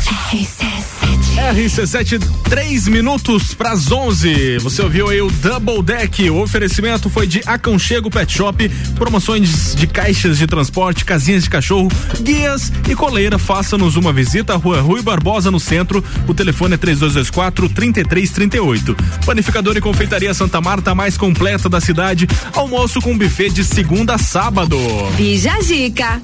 RC7, 3 minutos para as 11. Você ouviu aí o Double Deck. O oferecimento foi de Aconchego Pet Shop, promoções de caixas de transporte, casinhas de cachorro, guias e coleira. Faça-nos uma visita à rua Rui Barbosa, no centro. O telefone é 3224 3338. Panificador e confeitaria Santa Marta, a mais completa da cidade. Almoço com buffet de segunda a sábado. Bija a dica.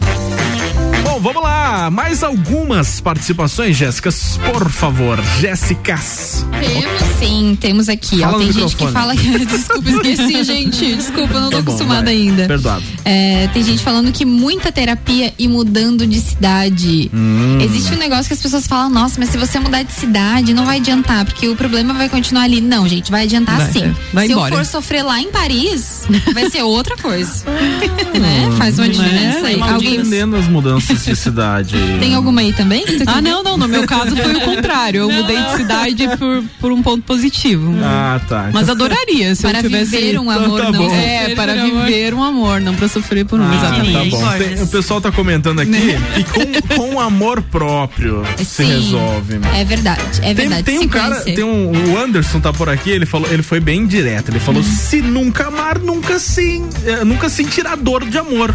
Bom, vamos lá. Mais algumas participações, Jéssicas, por favor. Jéssicas. Temos sim, temos aqui. Ó, tem gente que microfone. fala. Desculpa, esqueci, gente. Desculpa, não tô bom, acostumada vai. ainda. Perdoado. É, tem gente falando que muita terapia e mudando de cidade. Hum. Existe um negócio que as pessoas falam, nossa, mas se você mudar de cidade, não vai adiantar, porque o problema vai continuar ali. Não, gente, vai adiantar Vai, sim. vai se embora. eu for sofrer lá em Paris, vai ser outra coisa. né? Faz uma diferença aí. Tô Alguém- as mudanças de cidade. tem alguma aí também? Ah, não, não. No meu caso foi o contrário. Eu mudei de cidade por, por um ponto positivo. Ah, tá. Mas adoraria se Para eu tivesse. viver um amor, Então tá não bom. É, para por amor. viver um amor, não para sofrer por um. Ah, exatamente. tá bom. Tem- o pessoal tá comentando aqui Né? que com, com amor próprio se Sim, resolve. meu. É verdade, é Tem, verdade. tem se um cara, conhecer. tem um, o Anderson tá por aqui, ele falou, ele foi bem direto. Ele Hum. falou: se nunca amar, nunca se, eh, nunca sentirá dor de amor.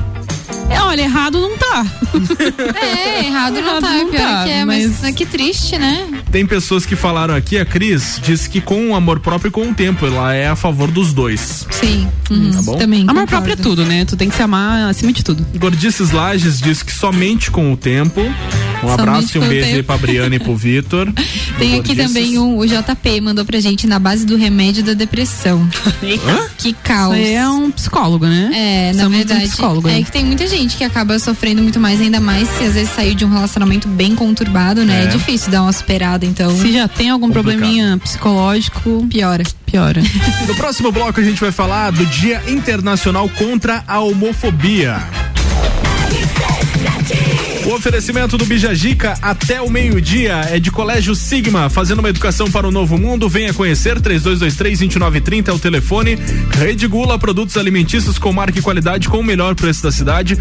É, olha, errado não tá. É, errado não tá, não pior tá, que é, mas, mas que triste, né? Tem pessoas que falaram aqui, a Cris disse que com o amor próprio e com o tempo, ela é a favor dos dois. Sim. Tá bom? Também. Amor próprio é tudo, né? Tu tem que se amar acima de tudo. Gordices Lages diz que somente com o tempo. Um Somente abraço e um beijo aí tempo. pra Briana e pro Vitor. Tem aqui também um, o JP mandou pra gente na base do remédio da depressão. Que caos. Isso aí é um psicólogo, né? É, na Somos um verdade, psicólogo, é né? que tem muita gente que acaba sofrendo muito mais, ainda mais se às vezes saiu de um relacionamento bem conturbado, né? É, É. difícil dar uma superada, então. Se já tem algum Complicado. probleminha psicológico, piora. Piora. No próximo bloco a gente vai falar do Dia Internacional contra a Homofobia. O oferecimento do Bijagica até o meio-dia é de Colégio Sigma, fazendo uma educação para o novo mundo. Venha conhecer 3223-2930 é o telefone. Rede Gula, produtos alimentícios com marca e qualidade com o melhor preço da cidade.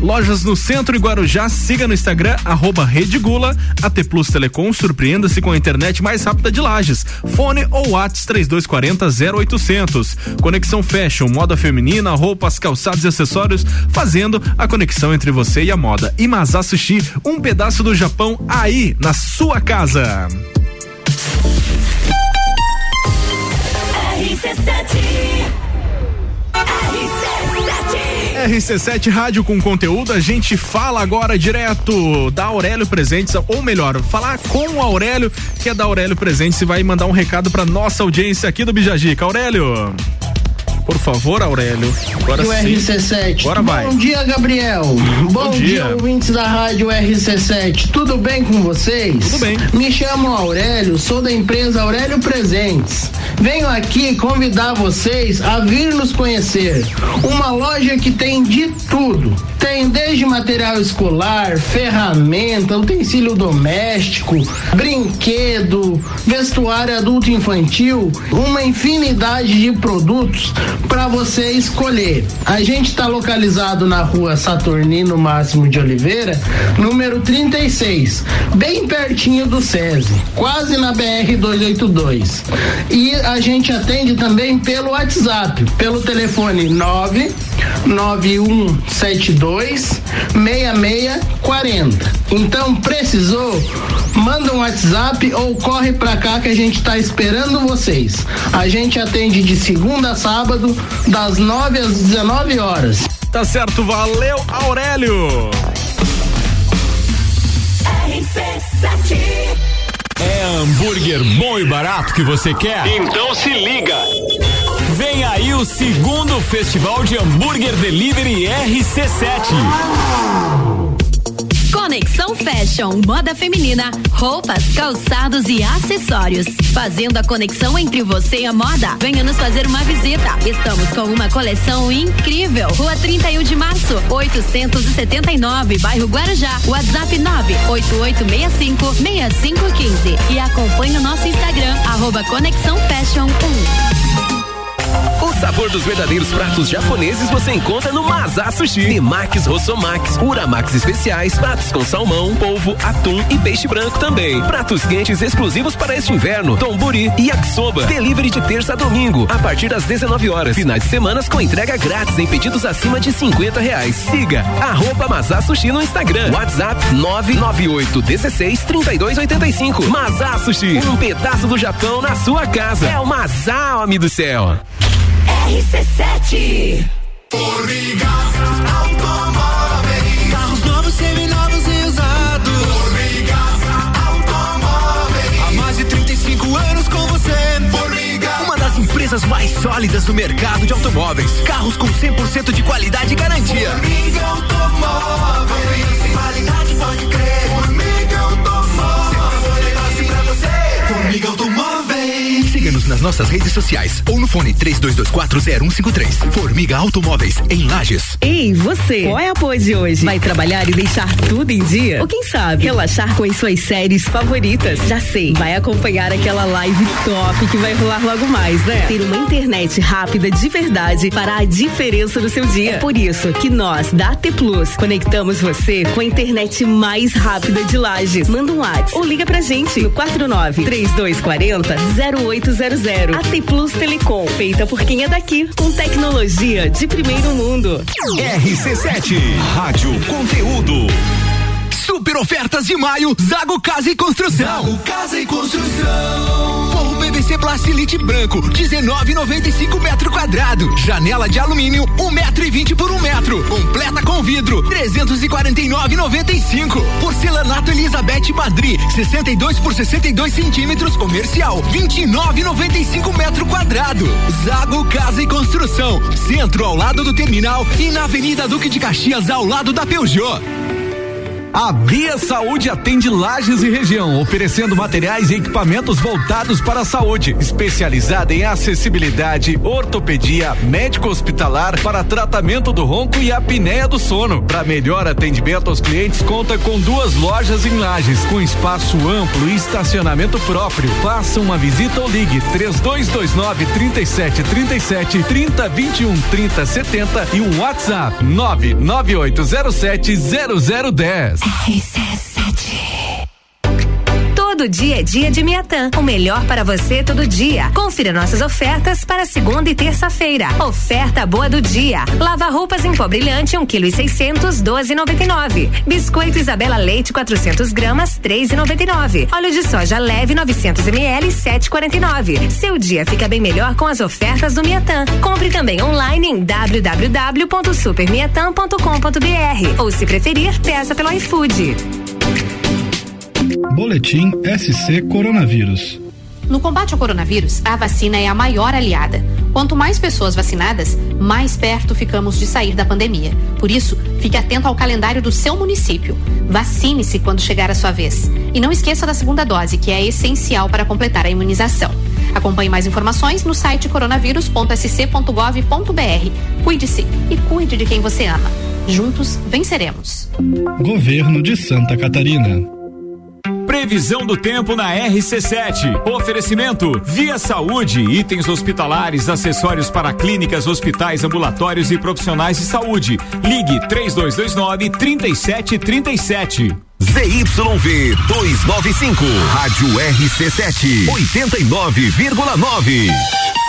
Lojas no centro e Guarujá. Siga no Instagram, arroba Rede Gula. AT Plus Telecom, surpreenda-se com a internet mais rápida de Lages. Fone ou Whats 3240 0800. Conexão Fashion, moda feminina, roupas, calçados e acessórios, fazendo a conexão entre você e a moda. E Sushi, um pedaço do Japão aí na sua casa. RC7 Rádio com conteúdo, a gente fala agora direto da Aurélio Presentes, ou melhor, falar com o Aurélio, que é da Aurélio Presentes, e vai mandar um recado pra nossa audiência aqui do Bijagica. Aurélio, por favor, Aurélio. Agora Rádio sim. RC7. Agora vai. Bom dia, Gabriel. Bom, dia. dia. ouvintes da Rádio RC7. Tudo bem com vocês? Tudo bem. Me chamo Aurélio, sou da empresa Aurélio Presentes. Venho aqui convidar vocês a vir nos conhecer. Uma loja que tem de tudo. Tem desde material escolar, ferramenta, utensílio doméstico, brinquedo, vestuário adulto infantil, uma infinidade de produtos para você escolher. A gente está localizado na rua Saturnino Máximo de Oliveira, número 36, bem pertinho do SESI, quase na BR 282. E a gente atende também pelo WhatsApp, pelo telefone 99172 6640. Então precisou? Manda um WhatsApp ou corre pra cá que a gente tá esperando vocês. A gente atende de segunda a sábado, das 9 às 19 horas. Tá certo, valeu, Aurélio. É hambúrguer bom e barato que você quer? Então se liga. Vem aí o segundo Festival de Hambúrguer Delivery RC7. Conexão Fashion, moda feminina, roupas, calçados e acessórios. Fazendo a conexão entre você e a moda. Venha nos fazer uma visita. Estamos com uma coleção incrível. Rua 31 de março, 879, bairro Guarujá. WhatsApp 98865 6515. E acompanhe o nosso Instagram, arroba Conexão Fashion 1. O sabor dos verdadeiros pratos japoneses você encontra no Mazá Sushi. Temakis Rossomax, Uramax especiais, pratos com salmão, polvo, atum e peixe branco também. Pratos quentes exclusivos para este inverno, tomburi e yakisoba. Delivery de terça a domingo, a partir das 19 horas. Finais de semanas com entrega grátis em pedidos acima de 50 reais. Siga arroba Mazá Sushi no Instagram. WhatsApp 998 16 32 85. Mazá Sushi, um pedaço do Japão na sua casa. É o Mazá, homem do céu. RC7 Formiga Automóveis Carros novos, seminovos e usados. Formiga Automóveis Há mais de 35 anos com você. Formiga. Uma das empresas mais sólidas do mercado de automóveis. Carros com 100% de qualidade e garantia. Formiga Automóveis nas nossas redes sociais ou no fone 32240153. Formiga Automóveis em Lages. Ei, você! Qual é a pose de hoje? Vai trabalhar e deixar tudo em dia? Ou quem sabe, relaxar com as suas séries favoritas? Já sei, vai acompanhar aquela live top que vai rolar logo mais, né? Ter uma internet rápida de verdade fará a diferença no seu dia. É por isso que nós, da AT Plus, conectamos você com a internet mais rápida de Lages. Manda um WhatsApp ou liga pra gente no 49 3240 0800 zero. AT Plus Telecom, feita por quem é daqui, com tecnologia de primeiro mundo. RC7, Rádio Conteúdo. Super ofertas de maio, Zago Casa e Construção. Zago Casa e Construção. PVC Plastilite branco, 19,95 metro quadrado. Janela de alumínio, 1 metro e 20 por 1 metro. Completa com vidro, 349,95. Porcelanato Elizabeth Madri, 62 por 62 centímetros, comercial, 29,95 metro quadrado. Zago Casa e Construção, centro ao lado do terminal e na Avenida Duque de Caxias ao lado da Peugeot. A Via Saúde atende Lages e região, oferecendo materiais e equipamentos voltados para a saúde, especializada em acessibilidade, ortopedia, médico hospitalar para tratamento do ronco e apneia do sono. Para melhor atendimento aos clientes, conta com duas lojas em Lages, com espaço amplo e estacionamento próprio. Faça uma visita ou ligue 3229 3737 3021 3070 e um WhatsApp 99807 0010. RC7 Todo dia é dia de Miatã. O melhor para você todo dia. Confira nossas ofertas para segunda e terça-feira. Oferta boa do dia. Lava roupas em pó brilhante, 1 kg e 600, 12,99. Biscoito Isabela Leite, 400 gramas, 3,99. Óleo de soja leve, 900 ml, 7,49. Seu dia fica bem melhor com as ofertas do Miatã. Compre também online em www.supermiatã.com.br ou se preferir, peça pelo iFood. Boletim SC Coronavírus. No combate ao coronavírus, a vacina é a maior aliada. Quanto mais pessoas vacinadas, mais perto ficamos de sair da pandemia. Por isso, fique atento ao calendário do seu município. Vacine-se quando chegar a sua vez. E não esqueça da segunda dose, que é essencial para completar a imunização. Acompanhe mais informações no site coronavírus.sc.gov.br. Cuide-se e cuide de quem você ama. Juntos venceremos. Governo de Santa Catarina. Previsão do tempo na RC7. Oferecimento Via Saúde, itens hospitalares, acessórios para clínicas, hospitais, ambulatórios e profissionais de saúde. Ligue 3229 3737. ZYV 295, Rádio RC7, 89,9.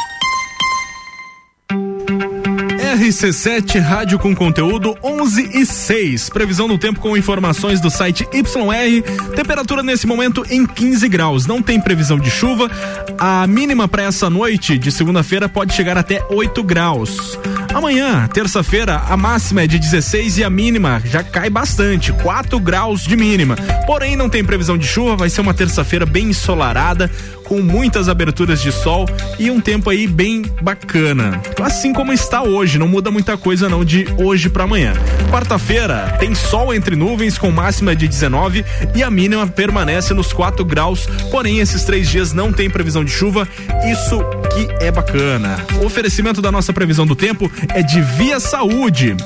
RC7 Rádio com conteúdo 11 e 6. Previsão do tempo com informações do site YR. Temperatura nesse momento em 15 graus. Não tem previsão de chuva. A mínima para essa noite de segunda-feira pode chegar até 8 graus. Amanhã, terça-feira, a máxima é de 16 e a mínima já cai bastante, 4 graus de mínima. Porém, não tem previsão de chuva, vai ser uma terça-feira bem ensolarada, com muitas aberturas de sol e um tempo aí bem bacana. Assim como está hoje, não não muda muita coisa não de hoje para amanhã. Quarta-feira tem sol entre nuvens com máxima de 19 e a mínima permanece nos 4 graus. Porém, esses três dias não tem previsão de chuva. Isso que é bacana. O oferecimento da nossa previsão do tempo é de Via Saúde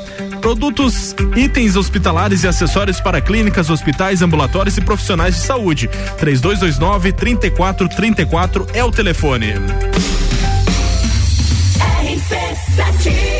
produtos, itens hospitalares e acessórios para clínicas, hospitais, ambulatórios e profissionais de saúde. 3229 3434 é o telefone. RC7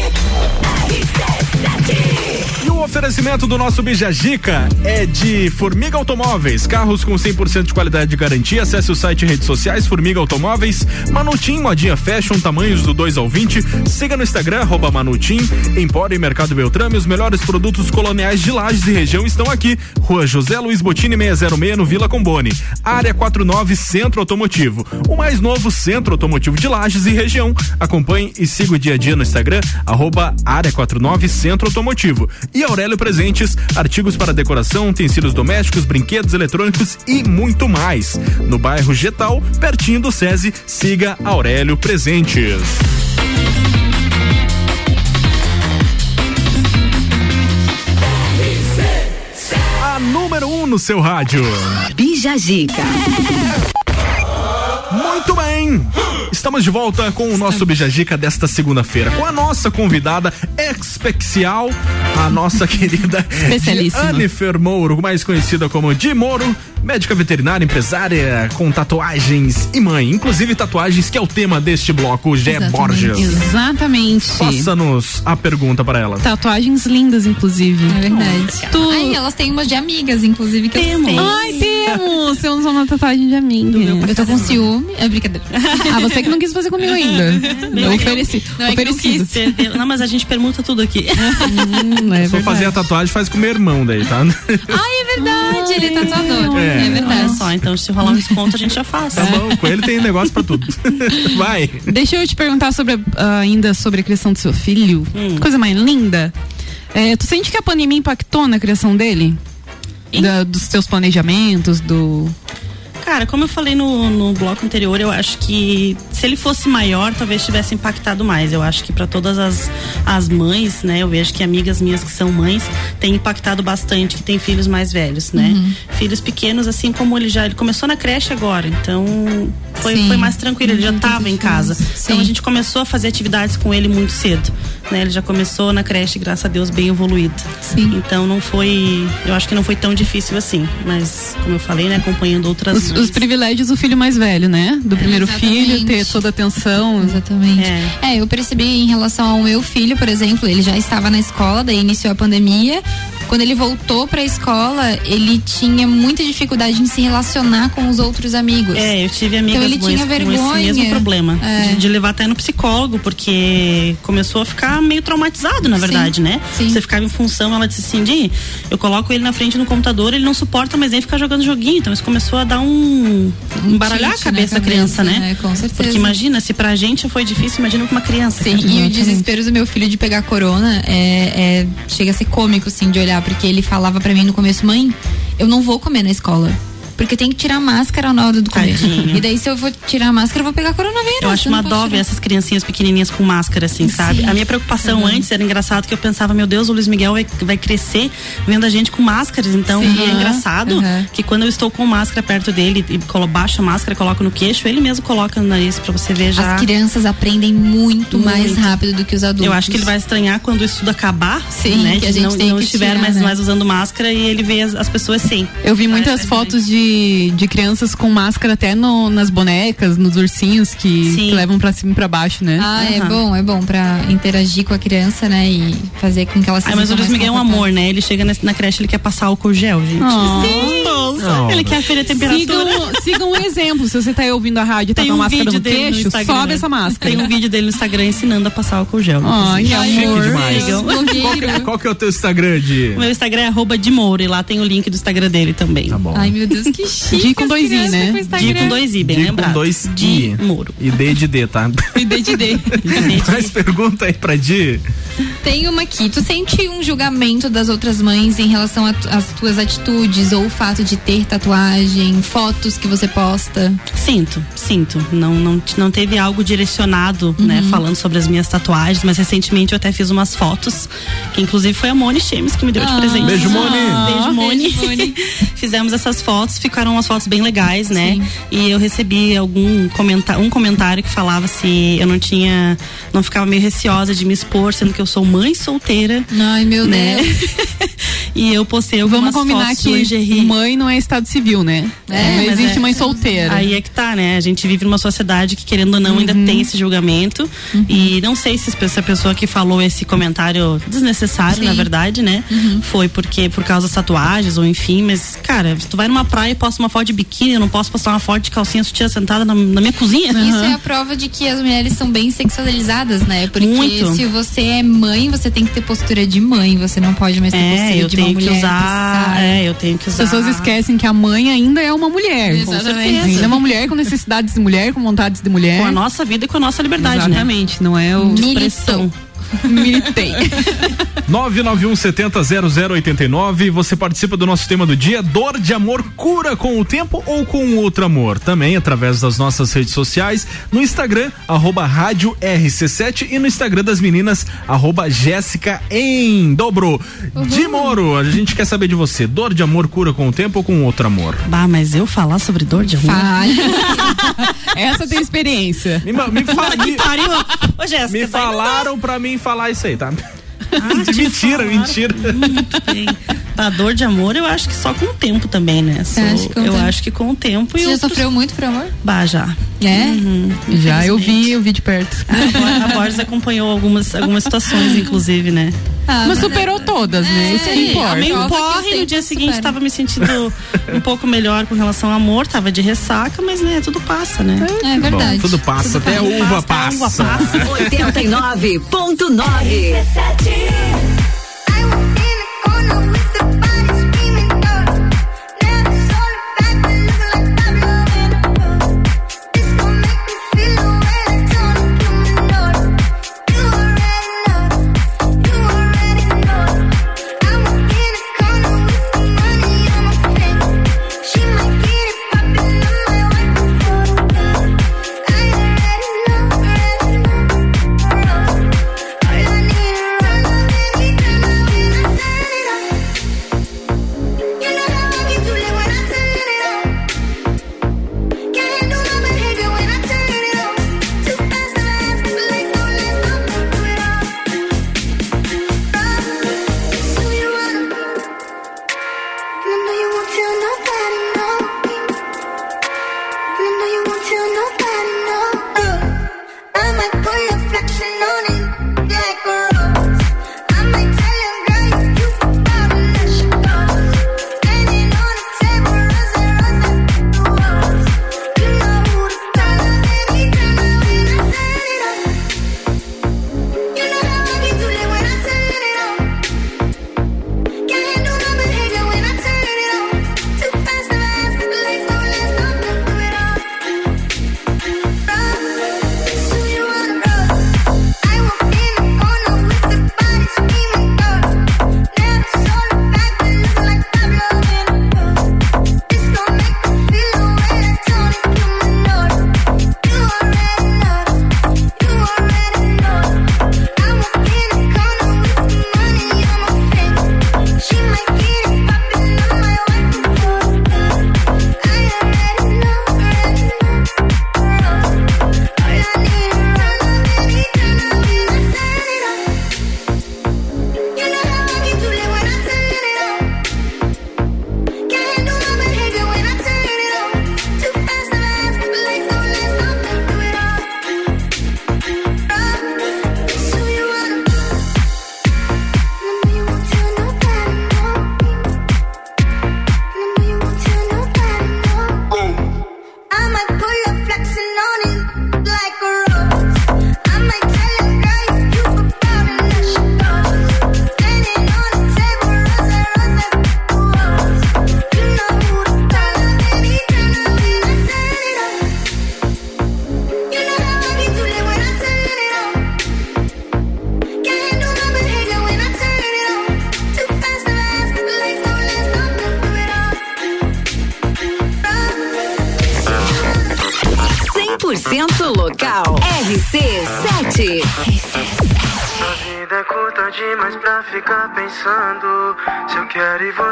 oferecimento do nosso Bijagica é de Formiga Automóveis, carros com 100% de qualidade de garantia. Acesse o site e redes sociais Formiga Automóveis, Manutim, modinha fashion, tamanhos do 2 ao 20. Siga no Instagram, Manutim, Empório e Mercado Beltrame. Os melhores produtos coloniais de Lages e região estão aqui. Rua José Luiz Botini 606 no Vila Combone. Área 49 Centro Automotivo. O mais novo centro automotivo de Lages e região. Acompanhe e siga o dia a dia no Instagram, arroba Área 49 Centro Automotivo. E Aurélio Presentes, artigos para decoração, utensílios domésticos, brinquedos eletrônicos e muito mais. No bairro Getal, pertinho do SESI, siga Aurélio Presentes. A número 1 um no seu rádio. Bija Gica. Muito bem! Estamos de volta com o nosso Bijagica desta segunda-feira, com a nossa convidada especial, a nossa querida. Annifer Mouro, mais conhecida como Di Moro, médica veterinária, empresária com tatuagens e mãe, inclusive tatuagens que é o tema deste bloco, Gé Exatamente. Borges. Exatamente. Faça-nos a pergunta para ela. Tatuagens lindas, inclusive. É verdade. Tu... Ai, elas têm umas de amigas, inclusive, que eu sei. Ai, temos. Você usou uma tatuagem de amiga. Eu tô com ciúme. É brincadeira. Ah, você que não quis fazer comigo ainda. Eu ofereci. Não, é que não quis ser- Não, mas a gente permuta tudo aqui. Hum, é Se for fazer a tatuagem, faz com meu irmão daí, tá? Ai, é verdade, ele é tatuador. É. É, verdade. Olha só, então se rolar um desconto a gente já faz. Tá bom, com ele tem negócio pra tudo. Vai. Deixa eu te perguntar sobre, ah, ainda sobre a criação do seu filho. Coisa mais linda. É, tu sente que a pandemia impactou na criação dele? Da- dos seus planejamentos, do. Cara, como eu falei no, no bloco anterior, eu acho que se ele fosse maior, talvez tivesse impactado mais. Eu acho que para todas as, as mães, né, eu vejo que amigas minhas que são mães têm impactado bastante, que têm filhos mais velhos, né? Uhum. Filhos pequenos, assim como ele já ele começou na creche agora, então foi, Sim. foi mais tranquilo, ele já estava em casa. diferente. Então a Sim. gente começou a fazer atividades com ele muito cedo, né? Ele já começou na creche, graças a Deus, bem evoluído. Sim. Então não foi, eu acho que não foi tão difícil assim, mas como eu falei, né, acompanhando outras Os, os privilégios do filho mais velho, né? Do primeiro filho, ter toda a atenção. Exatamente. É. eu percebi em relação ao meu filho, por exemplo, ele já estava na escola, daí iniciou a pandemia. Quando ele voltou pra escola, ele tinha muita dificuldade em se relacionar com os outros amigos. É, eu tive amigas Então ele tinha com vergonha. esse mesmo problema. É. De, de levar até no psicólogo, porque começou a ficar meio traumatizado, na Sim, verdade, né? sim. Você ficava em função, ela disse assim, eu coloco ele na frente do computador, ele não suporta mais nem ficar jogando joguinho. Então isso começou a dar um. embaralhar a tilt na cabeça da criança, né? né? Com certeza. Porque imagina, se pra gente foi difícil, imagina pra uma criança. Sim, e o desespero do meu filho de pegar corona é, é- chega a ser cômico, assim, de olhar, porque ele falava pra mim no começo, mãe, eu não vou comer na escola. Porque tem que tirar máscara na hora do comer. Tadinho. E daí, se eu for tirar a máscara, eu vou pegar coronavírus. Eu acho eu uma dó ver essas criancinhas pequenininhas com máscara, assim, sabe? Sim. A minha preocupação Uhum. antes era engraçado que eu pensava, meu Deus, o Luiz Miguel vai, vai crescer vendo a gente com máscaras. Então, Sim. e é engraçado Uhum. que quando eu estou com máscara perto dele e colo, baixo a máscara, coloco no queixo, ele mesmo coloca no nariz pra você ver já. As crianças aprendem muito, mais Muito. rápido do que os adultos. Eu acho que ele vai estranhar quando isso tudo acabar, Sim, né? que a gente não, não estiver tirar, mais, né? mais usando máscara e ele vê as, as pessoas sem. Eu vi muitas fotos de, de crianças com máscara até no- nas bonecas, nos ursinhos que, que levam pra cima e pra baixo, né? Ah, é bom, é bom pra interagir com a criança, né? E fazer com que ela se Ai, mas o Luiz Miguel é um amor, né? Ele chega na, na creche, ele quer passar álcool gel, gente. Oh. Sim, Não. ele quer aferir a temperatura. Sigam, sigam um exemplo. Se você tá aí ouvindo a rádio e tá Tem com a um máscara vídeo no dele no queixo, Instagram. sobe essa máscara. Tem um vídeo dele no Instagram ensinando a passar álcool gel. Ai, inclusive. amor. demais. Qual que, qual que é o teu Instagram de. O meu Instagram é arroba de Moura e lá tem o link do Instagram dele também. Tá bom. Ai, meu Deus, que chique. Di com dois i, né? Di com dois i, bem D lembrado. com dois Di I. Moro. E D de D, tá? E D de D. Mais pergunta aí pra Di. Tem uma aqui. Tu sente um julgamento das outras mães em relação às tuas atitudes ou o fato de ter tatuagem, fotos que você posta? Sinto, sinto. Não, não, não teve algo direcionado, né, falando sobre as minhas tatuagens, mas recentemente eu até fiz umas fotos, que inclusive foi a Moni Chemes que me deu de Ah. presente. Beijo, Moni. Beijo, Moni. Beijo, Moni. Fizemos essas fotos, ficaram umas fotos bem legais, né? E eu recebi algum comentário, um comentário que falava se eu não tinha, não ficava meio receosa de me expor, sendo que eu sou mãe solteira. Ai, meu né? Deus. e eu postei algumas Vamos combinar que lingerie. mãe não é estado civil, né? É, não mas existe é- mãe solteira. Aí é que tá, né? A gente vive numa sociedade que, querendo ou não, ainda Uhum. tem esse julgamento. E não sei se se a pessoa que falou esse comentário desnecessário, Sim. na verdade, né? Foi porque por causa das tatuagens, ou enfim, mas, cara, tu vai numa praia e posta uma foto de biquíni, eu não posso postar uma foto de calcinha sutiã sentada na, na minha cozinha. Isso é a prova de que as mulheres são bem sexualizadas, né? Porque Muito. se você é mãe, você tem que ter postura de mãe, você não pode mais ter É, postura eu de uma tenho que mulher. usar. sai. É, eu tenho que As usar. pessoas esquecem que a mãe ainda é uma mulher. Com certeza. Ainda é uma mulher com necessidades de mulher, com vontades de mulher. Com a nossa vida e com a nossa liberdade, né? Exatamente, não é o Militou. Militei. 991 70 0089. Você participa do nosso tema do dia. Dor de amor cura com o tempo ou com outro amor? Também através das nossas redes sociais. No Instagram, arroba rádio RC7 e no Instagram das meninas, arroba Jéssica em dobro. De Moro, a gente quer saber de você. Dor de amor cura com o tempo ou com outro amor? Bah, mas eu falar sobre dor de amor? Essa tem experiência. Me, me, fala, me, Pariu. Ô, Jéssica, me dá. falaram pra mim falar isso aí, tá? Ah, mentira, mentira. Muito bem. A dor de amor, eu acho que só com o tempo também, né? Sou- acha que com o eu tempo? acho que com o tempo e Você já outros- sofreu muito por amor? Bah, já. É? Uhum, Já eu vi, eu vi de perto. A Bo- A Borges acompanhou algumas, algumas situações, inclusive, né? Ah, Mas superou todas, né? Isso que Sim, importa. amei um Prova que o porre, no dia seguinte supera. tava me sentindo um pouco melhor com relação ao amor, tava de ressaca, mas né, tudo passa, né? É verdade. Tudo passa, até a Tudo uva passa, até a uva passa. 89.9. Yeah.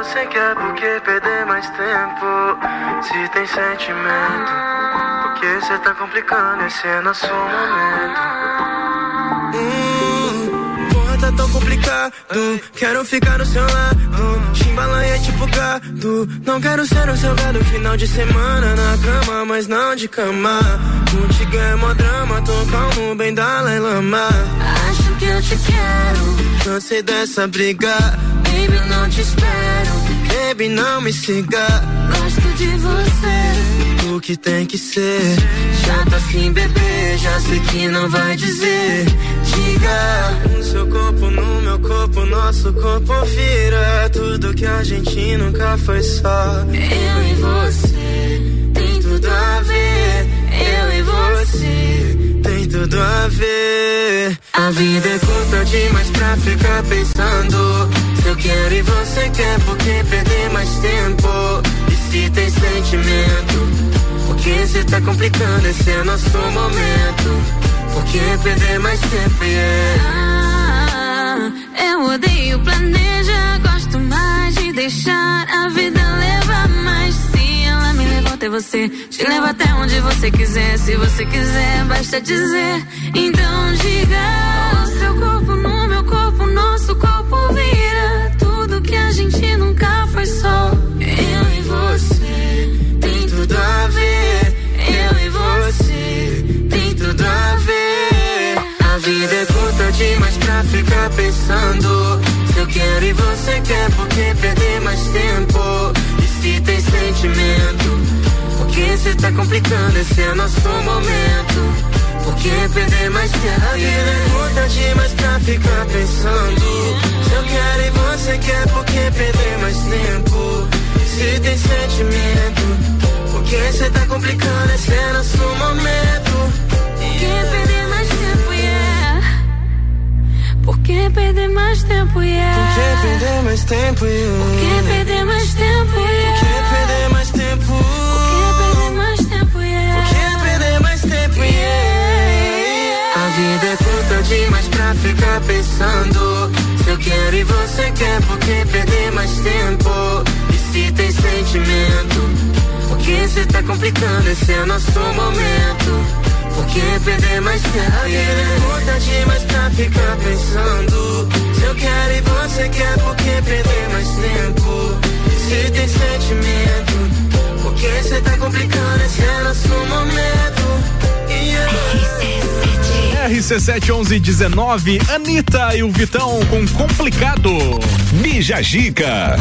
Você quer, por que perder mais tempo? Se tem sentimento, por que cê tá complicando? Esse é nosso momento. Hum, Porra, tá tão complicado. Quero ficar no seu lado. Chimbalanha é tipo gado. Não quero ser o seu gado. Final de semana na cama, mas não de cama. Contigo é mó drama. Tô calmo, bem Dalai Lama. Acho que eu te quero. Cansei dessa briga Baby, eu não te espero. Baby, não me siga. Gosto de você. O que tem que ser? Já tá assim, bebê. Já sei que não vai dizer. Diga. No seu corpo, no meu corpo Nosso corpo vira. Tudo que a gente nunca foi só. Eu e você Tem tudo a ver tudo a ver. A vida é curta demais pra ficar pensando. Se eu quero e você quer Por que perder mais tempo? E se tem sentimento? Por que cê tá complicando? Esse é nosso momento. Por que perder mais tempo, yeah. Ah, eu odeio planejar, gosto mais de deixar a vida levar. Mas até você, te leva até onde você quiser. Se você quiser, basta dizer. Então diga: o seu corpo no meu corpo, nosso corpo vira. Tudo que a gente nunca foi só. Eu e você tem tudo a ver. Eu e você tem tudo a ver. A vida é curta demais pra ficar pensando. quero e você quer, por que perder mais tempo? Se tem sentimento, por que cê tá complicando? Esse é nosso momento. Por que perder mais tempo? A vida é curta demais pra ficar pensando. Se eu quero e você quer, por que perder mais tempo? Se tem sentimento, por que cê tá complicando? Esse é nosso momento. Perder? Por que perder mais tempo, yeah? Por que perder mais tempo? Por que perder mais tempo, yeah? Por que perder mais tempo? Por que perder mais tempo, yeah? Por que perder mais tempo? Yeah. A vida é curta demais pra ficar pensando. Se eu quero e você quer, por que perder mais tempo? E se tem sentimento, por que cê tá complicando? Esse é nosso momento. Por que perder mais tempo? Vida é curta demais pra ficar pensando. Se eu quero e você quer, por que perder mais tempo? Se tem sentimento, por que cê tá complicando? Esse é nosso momento. RC7 1119, Anitta e o Vitão com complicado. Bija Gica.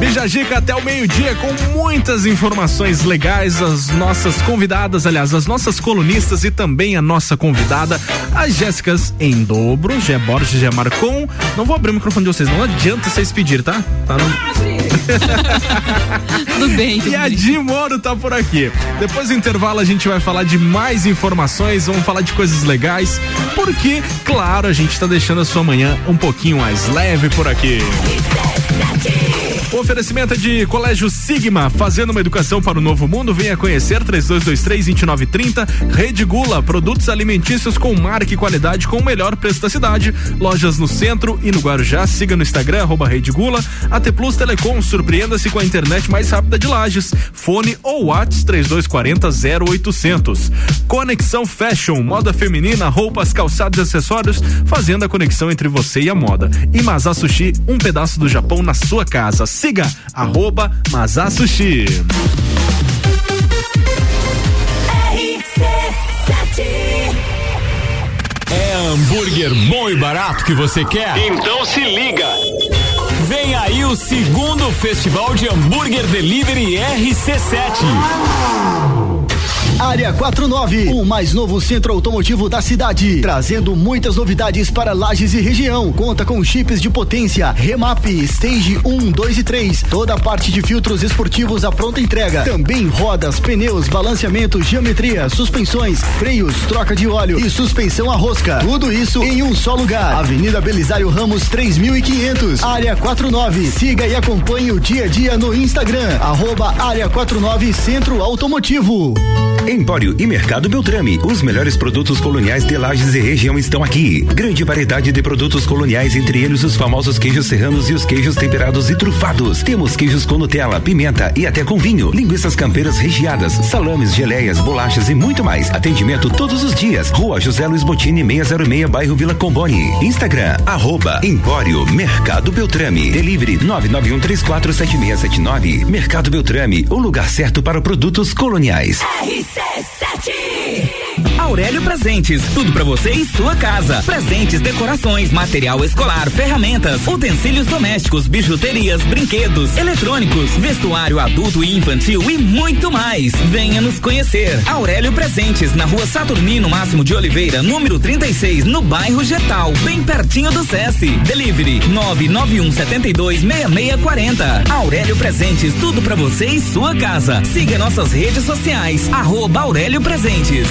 Bija Gica até o meio-dia com muitas informações legais. As nossas convidadas, aliás, as nossas colunistas e também a nossa convidada, as Jéssicas em dobro, Gé Borges, Gé Marcon. Não vou abrir o microfone de vocês, não adianta vocês pedir, tá? Tá no... Tudo bem, tudo E a Di Moro tá por aqui. Depois do intervalo a gente vai falar de mais informações, vamos falar de coisas legais, porque, claro, a gente tá deixando a sua manhã um pouquinho mais leve por aqui. Oferecimento de Colégio Sigma, fazendo uma educação para o novo mundo. Venha conhecer 3223-2930. Rede Gula, produtos alimentícios com marca e qualidade com o melhor preço da cidade. Lojas no centro e no Guarujá. Siga no Instagram, arroba Rede Gula. AT Plus Telecom, surpreenda-se com a internet mais rápida de Lages. Fone ou WhatsApp 3240 0800. Conexão Fashion, moda feminina, roupas, calçados e acessórios, fazendo a conexão entre você e a moda. E Sushi, um pedaço do Japão na sua casa. Siga arroba Mazá Sushi. É hambúrguer bom e barato que você quer? Então se liga! Vem aí o segundo Festival de Hambúrguer Delivery RC7. Área 49, o mais novo centro automotivo da cidade, trazendo muitas novidades para Lages e região. Conta com chips de potência, remap, stage 1, 2 e 3, toda a parte de filtros esportivos à pronta entrega. Também rodas, pneus, balanceamento, geometria, suspensões, freios, troca de óleo e suspensão a rosca. Tudo isso em um só lugar. Avenida Belisário Ramos 3500, Área 49. Siga e acompanhe o dia a dia no Instagram, arroba Área 49 Centro Automotivo. Empório e Mercado Beltrame. Os melhores produtos coloniais de Lages e região estão aqui. Grande variedade de produtos coloniais, entre eles os famosos queijos serranos e os queijos temperados e trufados. Temos queijos com Nutella, pimenta e até com vinho. Linguiças campeiras recheadas, salames, geleias, bolachas e muito mais. Atendimento todos os dias. Rua José Luiz Botini, 606, bairro Vila Comboni. Instagram, arroba Empório Mercado Beltrame. Delivery 991347679. Mercado Beltrame, o lugar certo para produtos coloniais. RC7. Aurélio Presentes, tudo pra você e sua casa. Presentes, decorações, material escolar, ferramentas, utensílios domésticos, bijuterias, brinquedos, eletrônicos, vestuário adulto e infantil e muito mais. Venha nos conhecer. Aurélio Presentes, na rua Saturnino Máximo de Oliveira, número 36, no bairro Getal, bem pertinho do SESI. Delivery 991 72 6640. Aurélio Presentes, tudo pra você e sua casa. Siga nossas redes sociais, arroba Aurélio Presentes.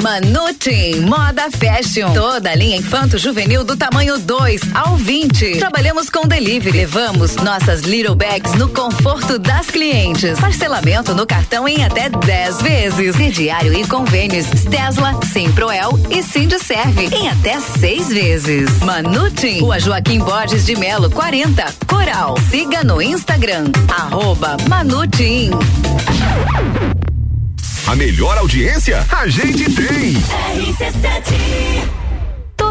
Manutim Moda Fashion. Toda linha infanto juvenil do tamanho 2 ao 20. Trabalhamos com delivery. Levamos nossas little bags no conforto das clientes. Parcelamento no cartão em até 10 vezes. Crediário e convênios Tesla, Simproel e Serve em até seis vezes. Manutim, Rua Joaquim Borges de Melo, 40, Coral. Siga no Instagram, arroba Manutim. A melhor audiência a gente tem.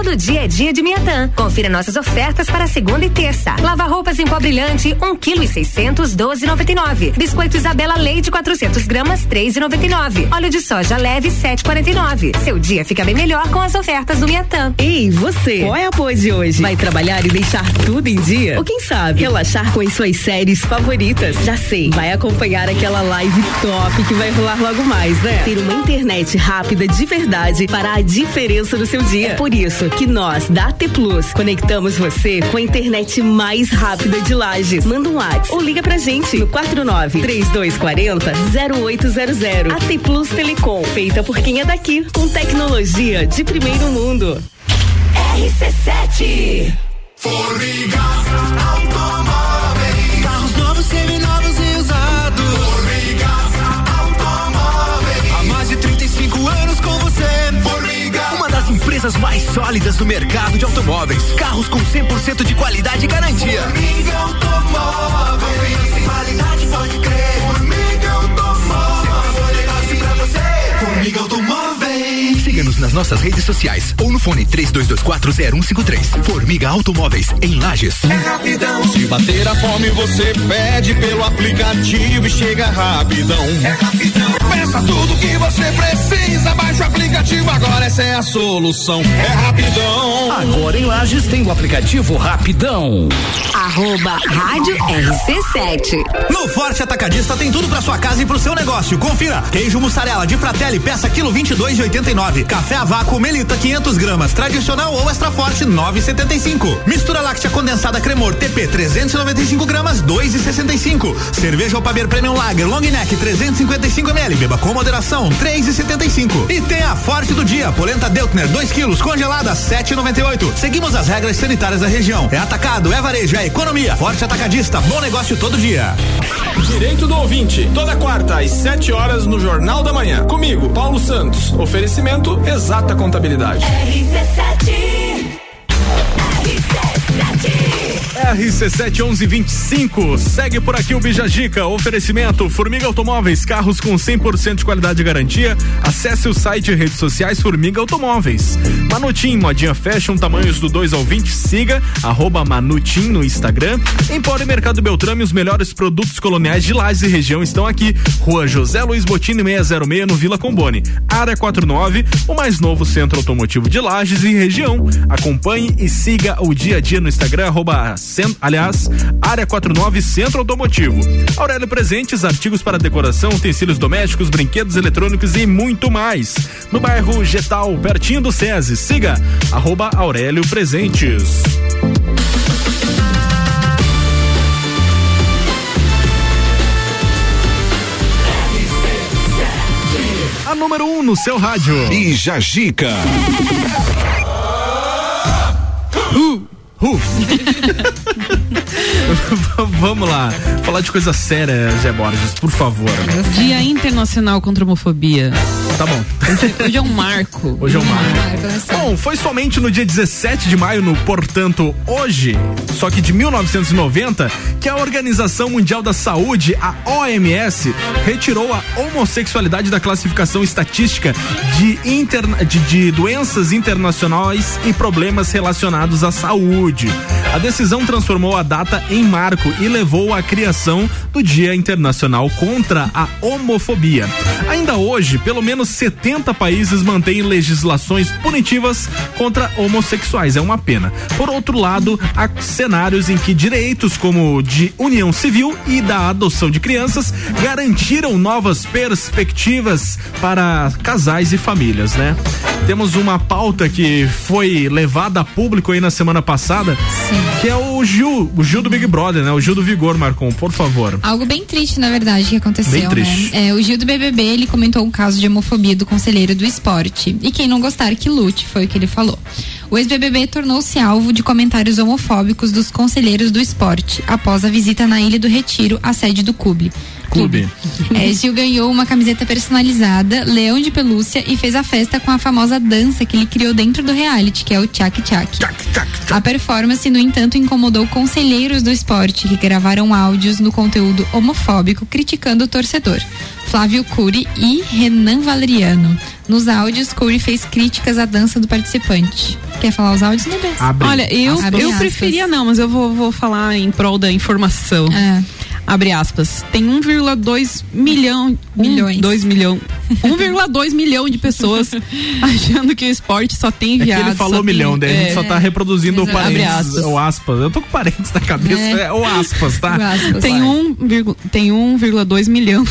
Todo dia é dia de Miatã. Confira nossas ofertas para segunda e terça. Lava roupas em pó brilhante, um quilo e seiscentos, doze noventa e nove. Biscoito Isabela Leite, 400 gramas, três e noventa e nove. Óleo de soja leve, sete quarenta e nove. Seu dia fica bem melhor com as ofertas do Miatã. Ei, você, qual é a pose de hoje? Vai trabalhar e deixar tudo em dia? Ou quem sabe, relaxar com as suas séries favoritas? Já sei, vai acompanhar aquela live top que vai rolar logo mais, né? Ter uma internet rápida de verdade fará a diferença no seu dia. É por isso que nós, da AT Plus, conectamos você com a internet mais rápida de Lages. Manda um WhatsApp ou liga pra gente no 49 3240 0800. AT Plus Telecom, feita por quem é daqui, com tecnologia de primeiro mundo. RC7 Formiga Automóveis Carros novos, seminovos empresas mais sólidas do mercado de automóveis. Carros com 100% de qualidade e garantia. Nas nossas redes sociais ou no fone 32240153. Formiga Automóveis em Lages. É rapidão Se bater a fome, você pede pelo aplicativo e chega rapidão. É rapidão Peça tudo que você precisa, baixa o aplicativo agora, essa é a solução. É rapidão. Agora em Lages tem o aplicativo Rapidão. Arroba Rádio RC7. No Forte Atacadista tem tudo pra sua casa e pro seu negócio. Confira: queijo mussarela de Fratelli, peça quilo 22,89. Café a vácuo Melita 500 gramas, tradicional ou extra forte 9,75. Mistura láctea condensada Cremor TP 395 gramas 2,65. Cerveja Opaber Premium Lager Long Neck 355 ml, beba com moderação 3,75. E tem a Forte do dia, polenta Deutner 2 quilos congelada 7,98. Seguimos as regras sanitárias da região. É atacado, é varejo, é economia. Forte Atacadista, bom negócio todo dia. Direito do ouvinte, toda quarta às 7 horas no Jornal da Manhã. Comigo, Paulo Santos. Oferecimento Exata Contabilidade. RC7 1125. Segue por aqui o Bijagica. Oferecimento Formiga Automóveis, carros com 100% de qualidade e garantia. Acesse o site e redes sociais Formiga Automóveis. Manutim, modinha fashion, tamanhos do 2 ao 20. Siga arroba Manutim no Instagram. Empório Mercado Beltrame, os melhores produtos coloniais de Lages e região estão aqui. Rua José Luiz Botini 606 no Vila Combone. Área 49, o mais novo centro automotivo de Lages e região. Acompanhe e siga o dia a dia no Instagram, arroba aliás, área 49 Centro Automotivo. Aurélio Presentes, artigos para decoração, utensílios domésticos, brinquedos eletrônicos e muito mais. No bairro Getal, pertinho do SESI. Siga arroba Aurélio Presentes. A número 1 um no seu rádio. E Jajica. Uh, uh. Vamos lá. Falar de coisa séria, Zé Borges, por favor. Dia Internacional contra a Homofobia. Tá bom. Hoje, hoje é um marco. Hoje é um marco. Bom, foi somente no dia 17 de maio, no portanto, hoje, só que de 1990, que a Organização Mundial da Saúde, a OMS, retirou a homossexualidade da classificação estatística de, interna- de, de doenças internacionais e problemas relacionados à saúde. A decisão transformou a data em marco e levou à criação do Dia Internacional contra a Homofobia. Ainda hoje, pelo menos 70 países mantêm legislações punitivas contra homossexuais. É uma pena. Por outro lado, há cenários em que direitos como o de união civil e da adoção de crianças garantiram novas perspectivas para casais e famílias, né? Temos uma pauta que foi levada a público aí na semana passada, que é o Gil, o Gil do Big Brother, né? O Gil do Vigor, Marcon, por favor. Algo bem triste, na verdade, que aconteceu, Bem triste. né? É, o Gil do BBB, ele comentou um caso de homofobia do conselheiro do esporte. E quem não gostar que lute, foi o que ele falou. O ex-BBB tornou-se alvo de comentários homofóbicos dos conselheiros do esporte após a visita na Ilha do Retiro, à sede do clube. Clube. É, Gil ganhou uma camiseta personalizada, leão de pelúcia e fez a festa com a famosa dança que ele criou dentro do reality, que é o Tchak Tchak. A performance, no entanto, incomodou conselheiros do esporte que gravaram áudios no conteúdo homofóbico criticando o torcedor. Flávio Cury e Renan Valeriano. Nos áudios, Cury fez críticas à dança do participante. Quer falar os áudios, Nebes? Olha, eu, Abre eu aspas. preferia não, mas eu vou, vou falar em prol da informação. É. Abre aspas. Tem 1,2 milhão. Milhões. 2 milhão. 1,2 milhão de pessoas achando que o esporte só tem É que viado. ele falou milhão, tem, daí a gente é. só tá reproduzindo o Exato. Parênteses, aspas. ou aspas. Eu tô com parênteses na cabeça, É. é, ou aspas, tá? Tem, um, vírgula- tem 1,2 milhão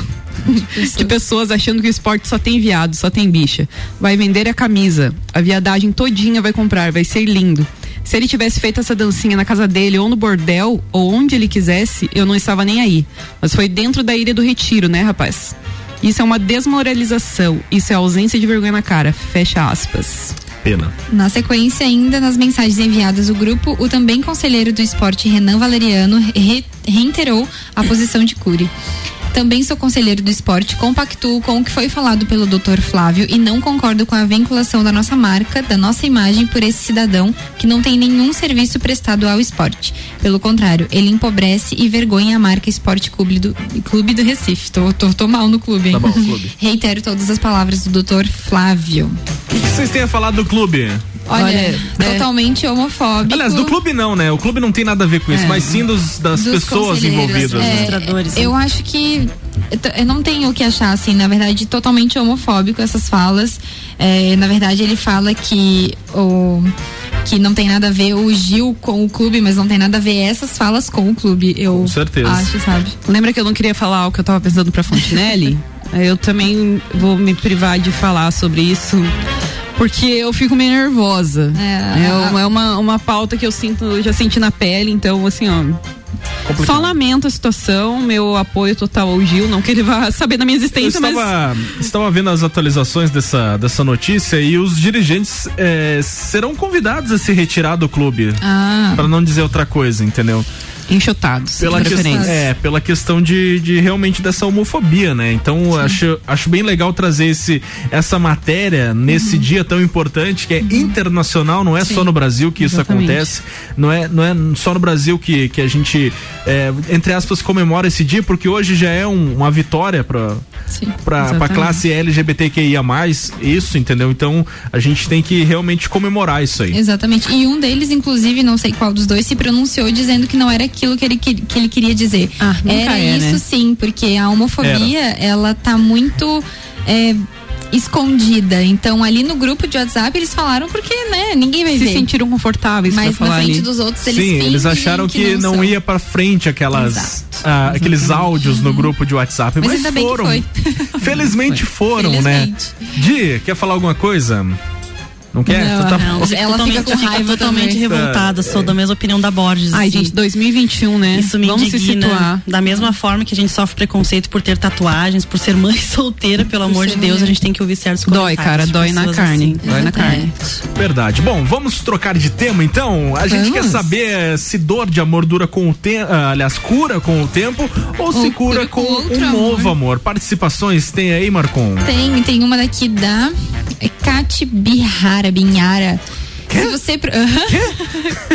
de pessoas achando que o esporte só tem viado, só tem bicha. Vai vender a camisa, a viadagem todinha vai comprar, vai ser lindo. Se ele tivesse feito essa dancinha na casa dele ou no bordel ou onde ele quisesse, eu não estava nem aí. Mas foi dentro da ilha do retiro, né, rapaz? Isso é uma desmoralização, isso é ausência de vergonha na cara. Fecha aspas. Pena. Na sequência, ainda nas mensagens enviadas ao grupo, o também conselheiro do esporte Renan Valeriano re- reiterou a posição de Cury. Também sou conselheiro do esporte, compactuo com o que foi falado pelo Dr. Flávio e não concordo com a vinculação da nossa marca, da nossa imagem por esse cidadão que não tem nenhum serviço prestado ao esporte. Pelo contrário, ele empobrece e vergonha a marca Esporte Clube do, Clube do Recife. Tô, tô, tô mal no clube, hein? Tá bom, clube. Reitero todas as palavras do Dr. Flávio. O que vocês têm a falar do clube? Olha, é. totalmente homofóbico. Aliás, do clube não, né? O clube não tem nada a ver com isso, É. mas sim dos, das Dos pessoas envolvidas. é, né? Eu acho que eu não tenho o que achar, assim, na verdade, totalmente homofóbico essas falas. É, na verdade, ele fala que o que não tem nada a ver o Gil com o clube, mas não tem nada a ver essas falas com o clube. Eu Com certeza. acho, sabe? Lembra que eu não queria falar o que eu tava pensando pra Fontinelli? eu também vou me privar de falar sobre isso. Porque eu fico meio nervosa. É, É, é uma, uma pauta que eu sinto, eu já senti na pele, então assim, ó. Só lamento a situação, meu apoio total ao Gil, não que ele vá saber da minha Eu existência, mas. estava, estava vendo as atualizações dessa, dessa notícia e os dirigentes eh, serão convidados a se retirar do clube. Ah. Pra não dizer outra coisa, entendeu? Enxotados, Pela, preferência. é, pela questão de, de realmente dessa homofobia, né? Então acho, acho bem legal trazer esse, essa matéria nesse Uhum. dia tão importante que é internacional, não é só no Brasil que isso Exatamente. acontece, não é, não é só no Brasil que, que a gente, é, entre aspas, comemora esse dia, porque hoje já é um- uma vitória para para classe LGBTQIA, isso, entendeu? Então a gente tem que realmente comemorar isso aí. Exatamente. E um deles, inclusive, não sei qual dos dois, se pronunciou dizendo que não era aquilo que ele, que, que ele queria dizer. nunca era é, isso né? sim, porque a homofobia, ela tá muito. é, escondida. Então, ali no grupo de WhatsApp, eles falaram porque, né, ninguém vai Se ver. sentiram confortáveis Mas pra na falar frente ali. dos outros, eles Sim, eles acharam que, não, são. ia pra frente aquelas ah, aqueles áudios no grupo de WhatsApp, Mas mas, ainda bem que foram. foi. Felizmente foram, Felizmente. né? Di, quer falar alguma coisa? Não quer? Não, tá- não, Ela fica com raiva totalmente também. revoltada. Sou da mesma opinião da Borges. Ai, assim. gente, 2021, né? Isso me Vamos se indigna. situar. Da mesma forma que a gente sofre preconceito por ter tatuagens, por ser mãe solteira, pelo amor de Deus, mulher. a gente tem que ouvir certos Dói, cara, dói na carne. assim. Dói na carne. Verdade. Bom, vamos trocar de tema então. A gente quer Vamos. saber se dor de amor dura com o tempo, aliás, cura com o tempo ou, se Ou cura cura com, com um amor. novo amor. Participações tem aí, Marcon? Tem, tem uma daqui da Cati Bihara, Binhara. Se você.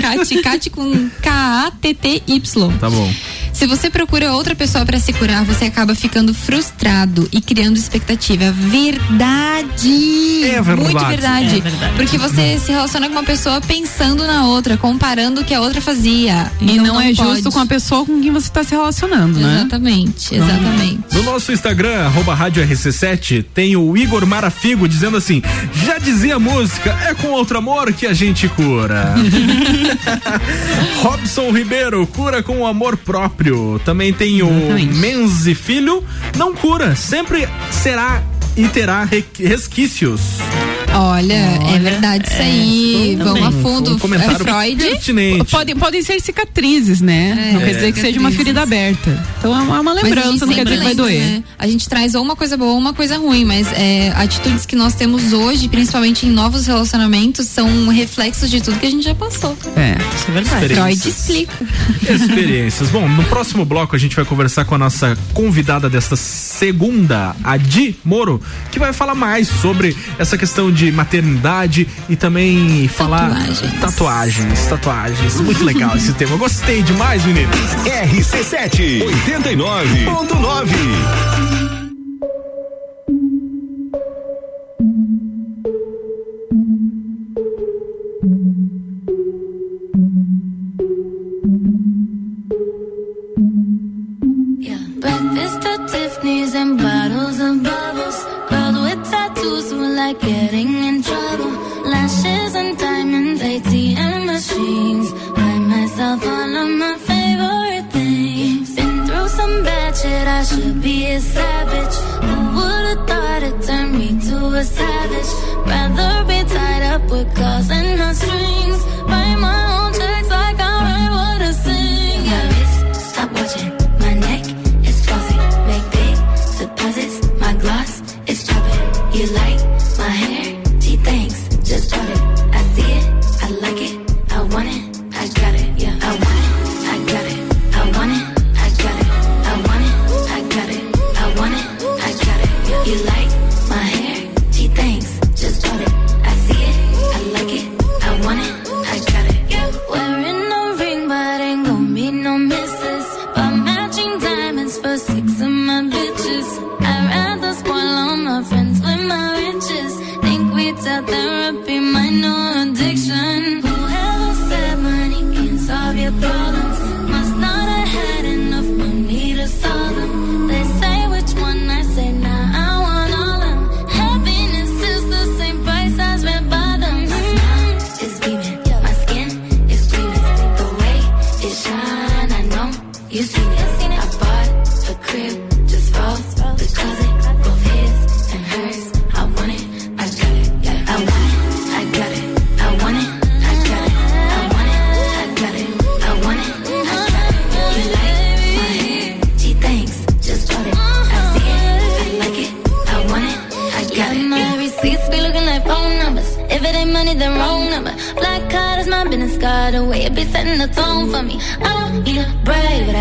Cati, Cati com K-A-T-T-Y. Tá bom. Se você procura outra pessoa pra se curar, você acaba ficando frustrado e criando expectativa. Verdade! É verdade. Muito verdade. É verdade. Porque você se relaciona com uma pessoa pensando na outra, comparando o que a outra fazia. E Então não, é justo pode. com a pessoa com quem você tá se relacionando, né? Exatamente, exatamente. No nosso Instagram, arroba Rádio RC7, tem o Igor Marafigo dizendo assim: já dizia a música, é com outro amor que a gente cura. Robson Ribeiro, cura com o amor próprio. Também tem o. Menzi Filho, não cura, sempre será e terá re- resquícios. Olha, Olha, é verdade isso é, aí. Vamos a fundo. Um comentário Freud. Podem, podem ser cicatrizes, né? É, não quer dizer que seja uma ferida aberta. Então é uma, é uma lembrança, não quer dizer que vai doer. Né? A gente traz ou uma coisa boa ou uma coisa ruim, mas é, atitudes que nós temos hoje, principalmente em novos relacionamentos, são reflexos de tudo que a gente já passou. É, isso é verdade. Freud explica. Experiências. Bom, no próximo bloco a gente vai conversar com a nossa convidada desta segunda, a Di Moro, que vai falar mais sobre essa questão de de maternidade e também falar tatuagens. tatuagens. Muito legal esse tema. Gostei demais, meninos. RC7 89.9 like it I should be a savage. Who would've thought it turned me to a savage? Rather be tied up with cause and not strings by my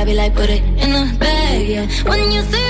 I be like, put it in the bag, yeah. When you say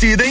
see they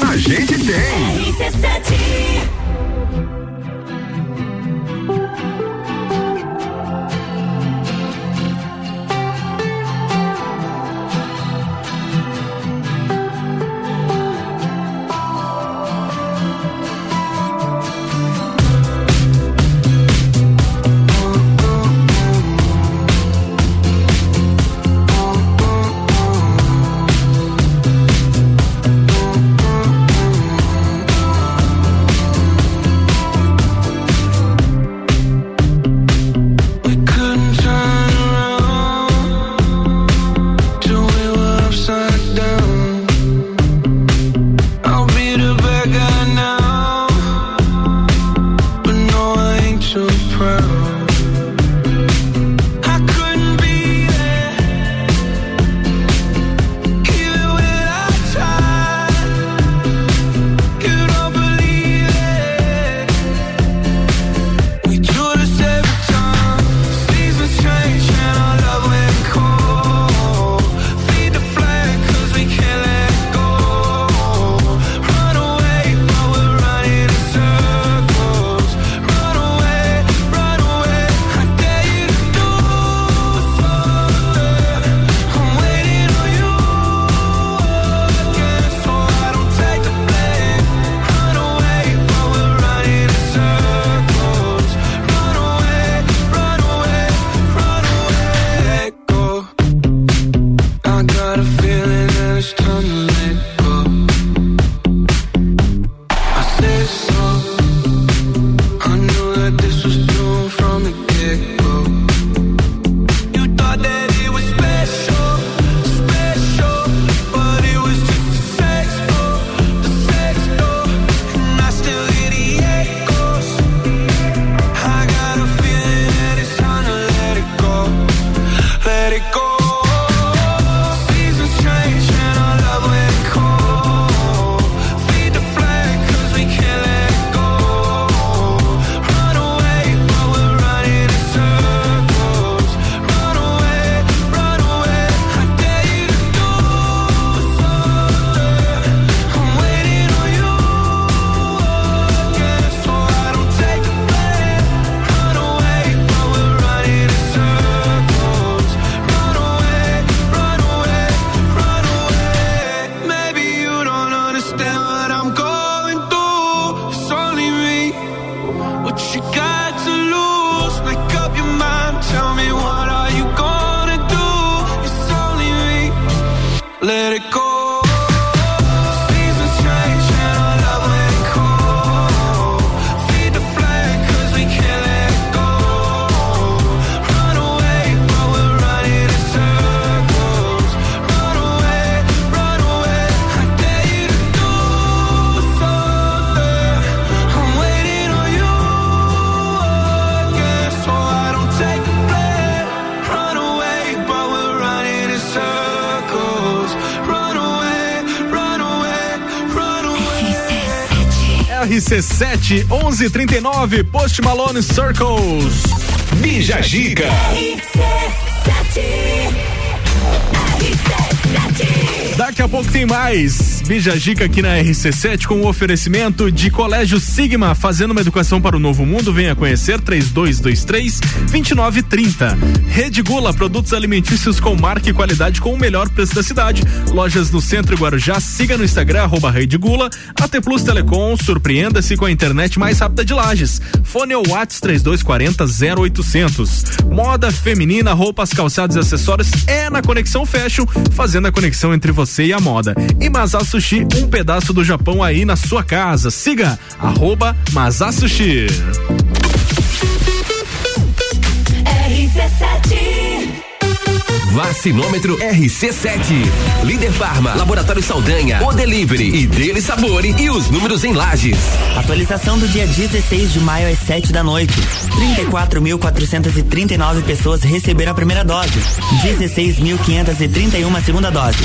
RC7 1139 Post Malone Circles. Bija Giga. Daqui a pouco tem mais. Bija aqui na RC7 com o oferecimento de Colégio Sigma, fazendo uma educação para o novo mundo. Venha conhecer 3223 2930. Rede Gula, produtos alimentícios com marca e qualidade com o melhor preço da cidade. Lojas no centro e Guarujá. Siga no Instagram, arroba Rede Gula. AT Plus Telecom, surpreenda-se com a internet mais rápida de Lages. Fone ou Whats 3240 0800. Moda feminina, roupas, calçados e acessórios é na Conexão Fashion, fazendo a conexão entre você e a moda. E Masá Sushi, um pedaço do Japão aí na sua casa. Siga arroba Masá Vacinômetro RC7. Líder Farma, Laboratório Saldanha, O Delivery e Dele Sabore e os números em lajes. Atualização do dia 16 de maio às 7 da noite. 34.439 pessoas receberam a primeira dose. 16.531 a segunda dose.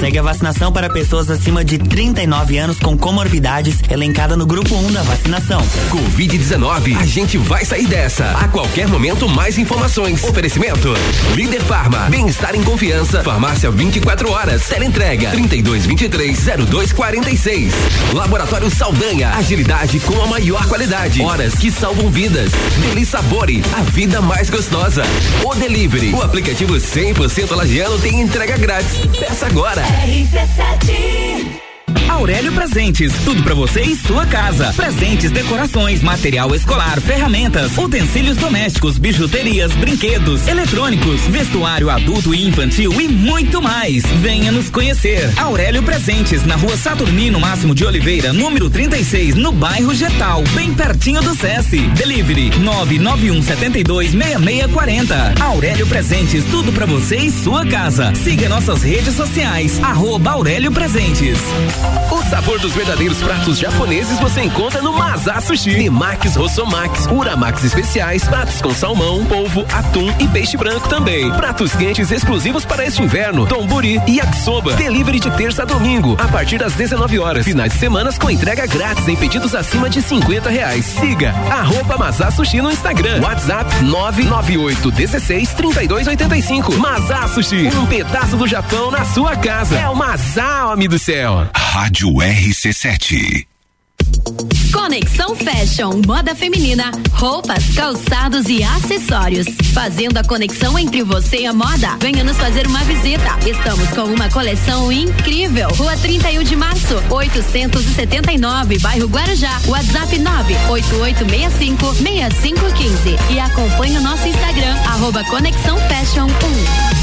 Segue a vacinação para pessoas acima de 39 anos com comorbidades, elencada no grupo 1 da vacinação. Covid-19, a gente vai sair dessa. A qualquer momento, mais informações. Oferecimento: Líder Farma, bem-estar em confiança. Farmácia 24 horas. Teleentrega 3223-0246. Laboratório Saldanha, agilidade com a maior qualidade. Horas que salvam vidas. Deli Sabore, a vida mais gostosa. O Delivery, o aplicativo 100% lagiano tem entrega grátis. Peça agora. Aurélio Presentes, tudo pra você em sua casa. Presentes, decorações, material escolar, ferramentas, utensílios domésticos, bijuterias, brinquedos, eletrônicos, vestuário adulto e infantil e muito mais. Venha nos conhecer. Aurélio Presentes, na rua Saturnino Máximo de Oliveira, número 36, no bairro Getal, bem pertinho do SESI. Delivery 991726640. Aurélio Presentes, tudo pra você em sua casa. Siga nossas redes sociais, arroba Aurélio Presentes. O sabor dos verdadeiros pratos japoneses você encontra no Mazá Sushi. Nemax, Rossomax, Uramax especiais, pratos com salmão, polvo, atum e peixe branco também. Pratos quentes exclusivos para este inverno, tomburi e yakisoba. Delivery de terça a domingo, a partir das 19 horas. Finais de semanas com entrega grátis em pedidos acima de 50 reais. Siga arroba Mazá Sushi no Instagram. WhatsApp 998 16 32 85. Mazá Sushi, um pedaço do Japão na sua casa. É o Mazá, homem do céu. Rádio RC7. Conexão Fashion, moda feminina, roupas, calçados e acessórios. Fazendo a conexão entre você e a moda. Venha nos fazer uma visita. Estamos com uma coleção incrível. Rua 31 de março, 879, bairro Guarujá. WhatsApp 98865 6515. E acompanhe o nosso Instagram, arroba Conexão Fashion 1.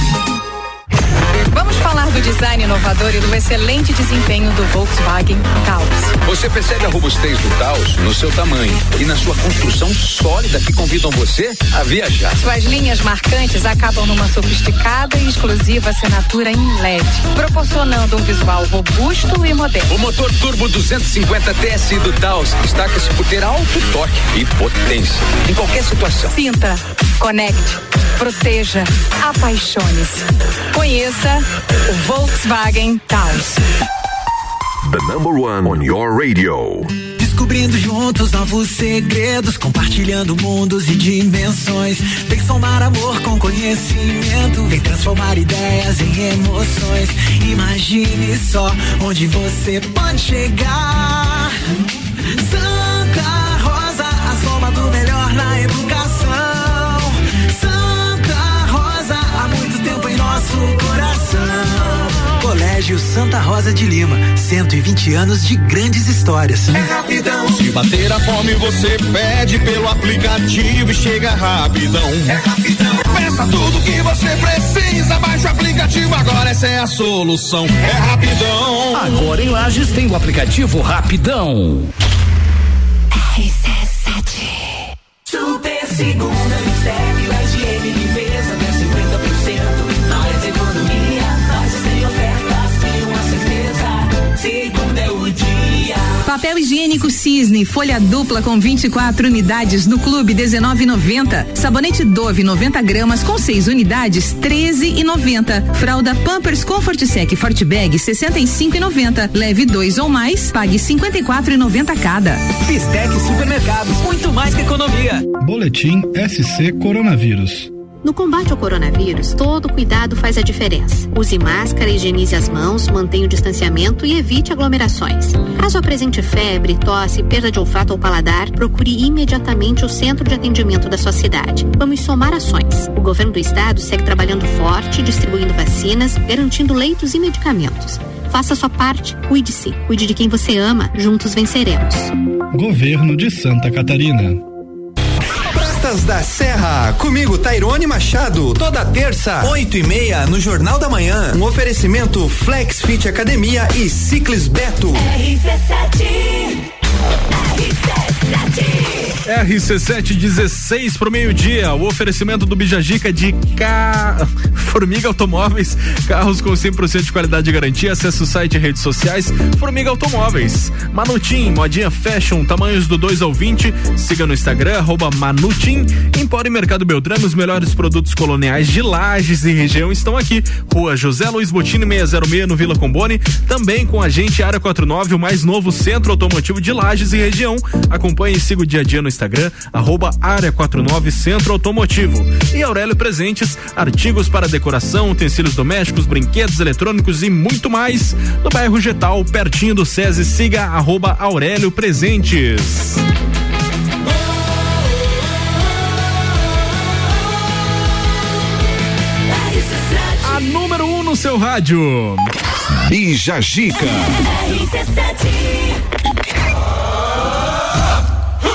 Vamos falar do design inovador e do excelente desempenho do Volkswagen Taos. Você percebe a robustez do Taos no seu tamanho e na sua construção sólida que convidam você a viajar. Suas linhas marcantes acabam numa sofisticada e exclusiva assinatura em LED, proporcionando um visual robusto e moderno. O motor turbo 250 TSI do Taos destaca-se por ter alto torque e potência em qualquer situação. Sinta, conecte, proteja, apaixone-se. Conheça o Volkswagen Taos. The number one on your radio. Descobrindo juntos novos segredos, compartilhando mundos e dimensões. Vem somar amor com conhecimento, vem transformar ideias em emoções. Imagine só onde você pode chegar. Santa Colégio Santa Rosa de Lima, 120 anos de grandes histórias. É rapidão. Se bater a fome, você pede pelo aplicativo e chega rapidão. É rapidão. Peça tudo que você precisa, baixa o aplicativo agora, essa é a solução. É rapidão. Agora em Lages tem o aplicativo Rapidão. Super segunda, mistério, Segunda é o dia. Papel higiênico Cisne, folha dupla com 24 unidades no clube 19,90. Sabonete Dove 90 gramas com 6 unidades 13,90. Fralda Pampers Comfort Sec Forte Bag 65,90. Leve dois ou mais, pague 54,90 cada. Bistec Supermercados, muito mais que economia. Boletim SC Coronavírus. No combate ao coronavírus, todo cuidado faz a diferença. Use máscara, higienize as mãos, mantenha o distanciamento e evite aglomerações. Caso apresente febre, tosse, perda de olfato ou paladar, procure imediatamente o centro de atendimento da sua cidade. Vamos somar ações. O governo do estado segue trabalhando forte, distribuindo vacinas, garantindo leitos e medicamentos. Faça sua parte, cuide-se, cuide de quem você ama, juntos venceremos. Governo de Santa Catarina. Pratas da Serra, comigo Tairone Machado, toda terça, oito e meia, no Jornal da Manhã. Um oferecimento Flex Fit Academia e Ciclis Beto. RC716 pro meio-dia. O oferecimento do Bijagica de ca... Formiga Automóveis. Carros com 100% de qualidade e garantia. Acesse o site e redes sociais. Formiga Automóveis. Manutim, modinha fashion, tamanhos do 2 ao 20. Siga no Instagram, arroba Manutim. Empório Mercado Beltrame, os melhores produtos coloniais de Lages e região estão aqui. Rua José Luiz Botini 606 no Vila Combone. Também com a gente Área 49, o mais novo centro automotivo de Lages e região. Acompanhe e siga o dia a dia no Instagram, arroba Área 49 Centro Automotivo. E Aurélio Presentes, artigos para decoração, utensílios domésticos, brinquedos eletrônicos e muito mais. No bairro Getal, pertinho do SESI, siga arroba Aurélio Presentes. A número 1 um no seu rádio. Bija Gica.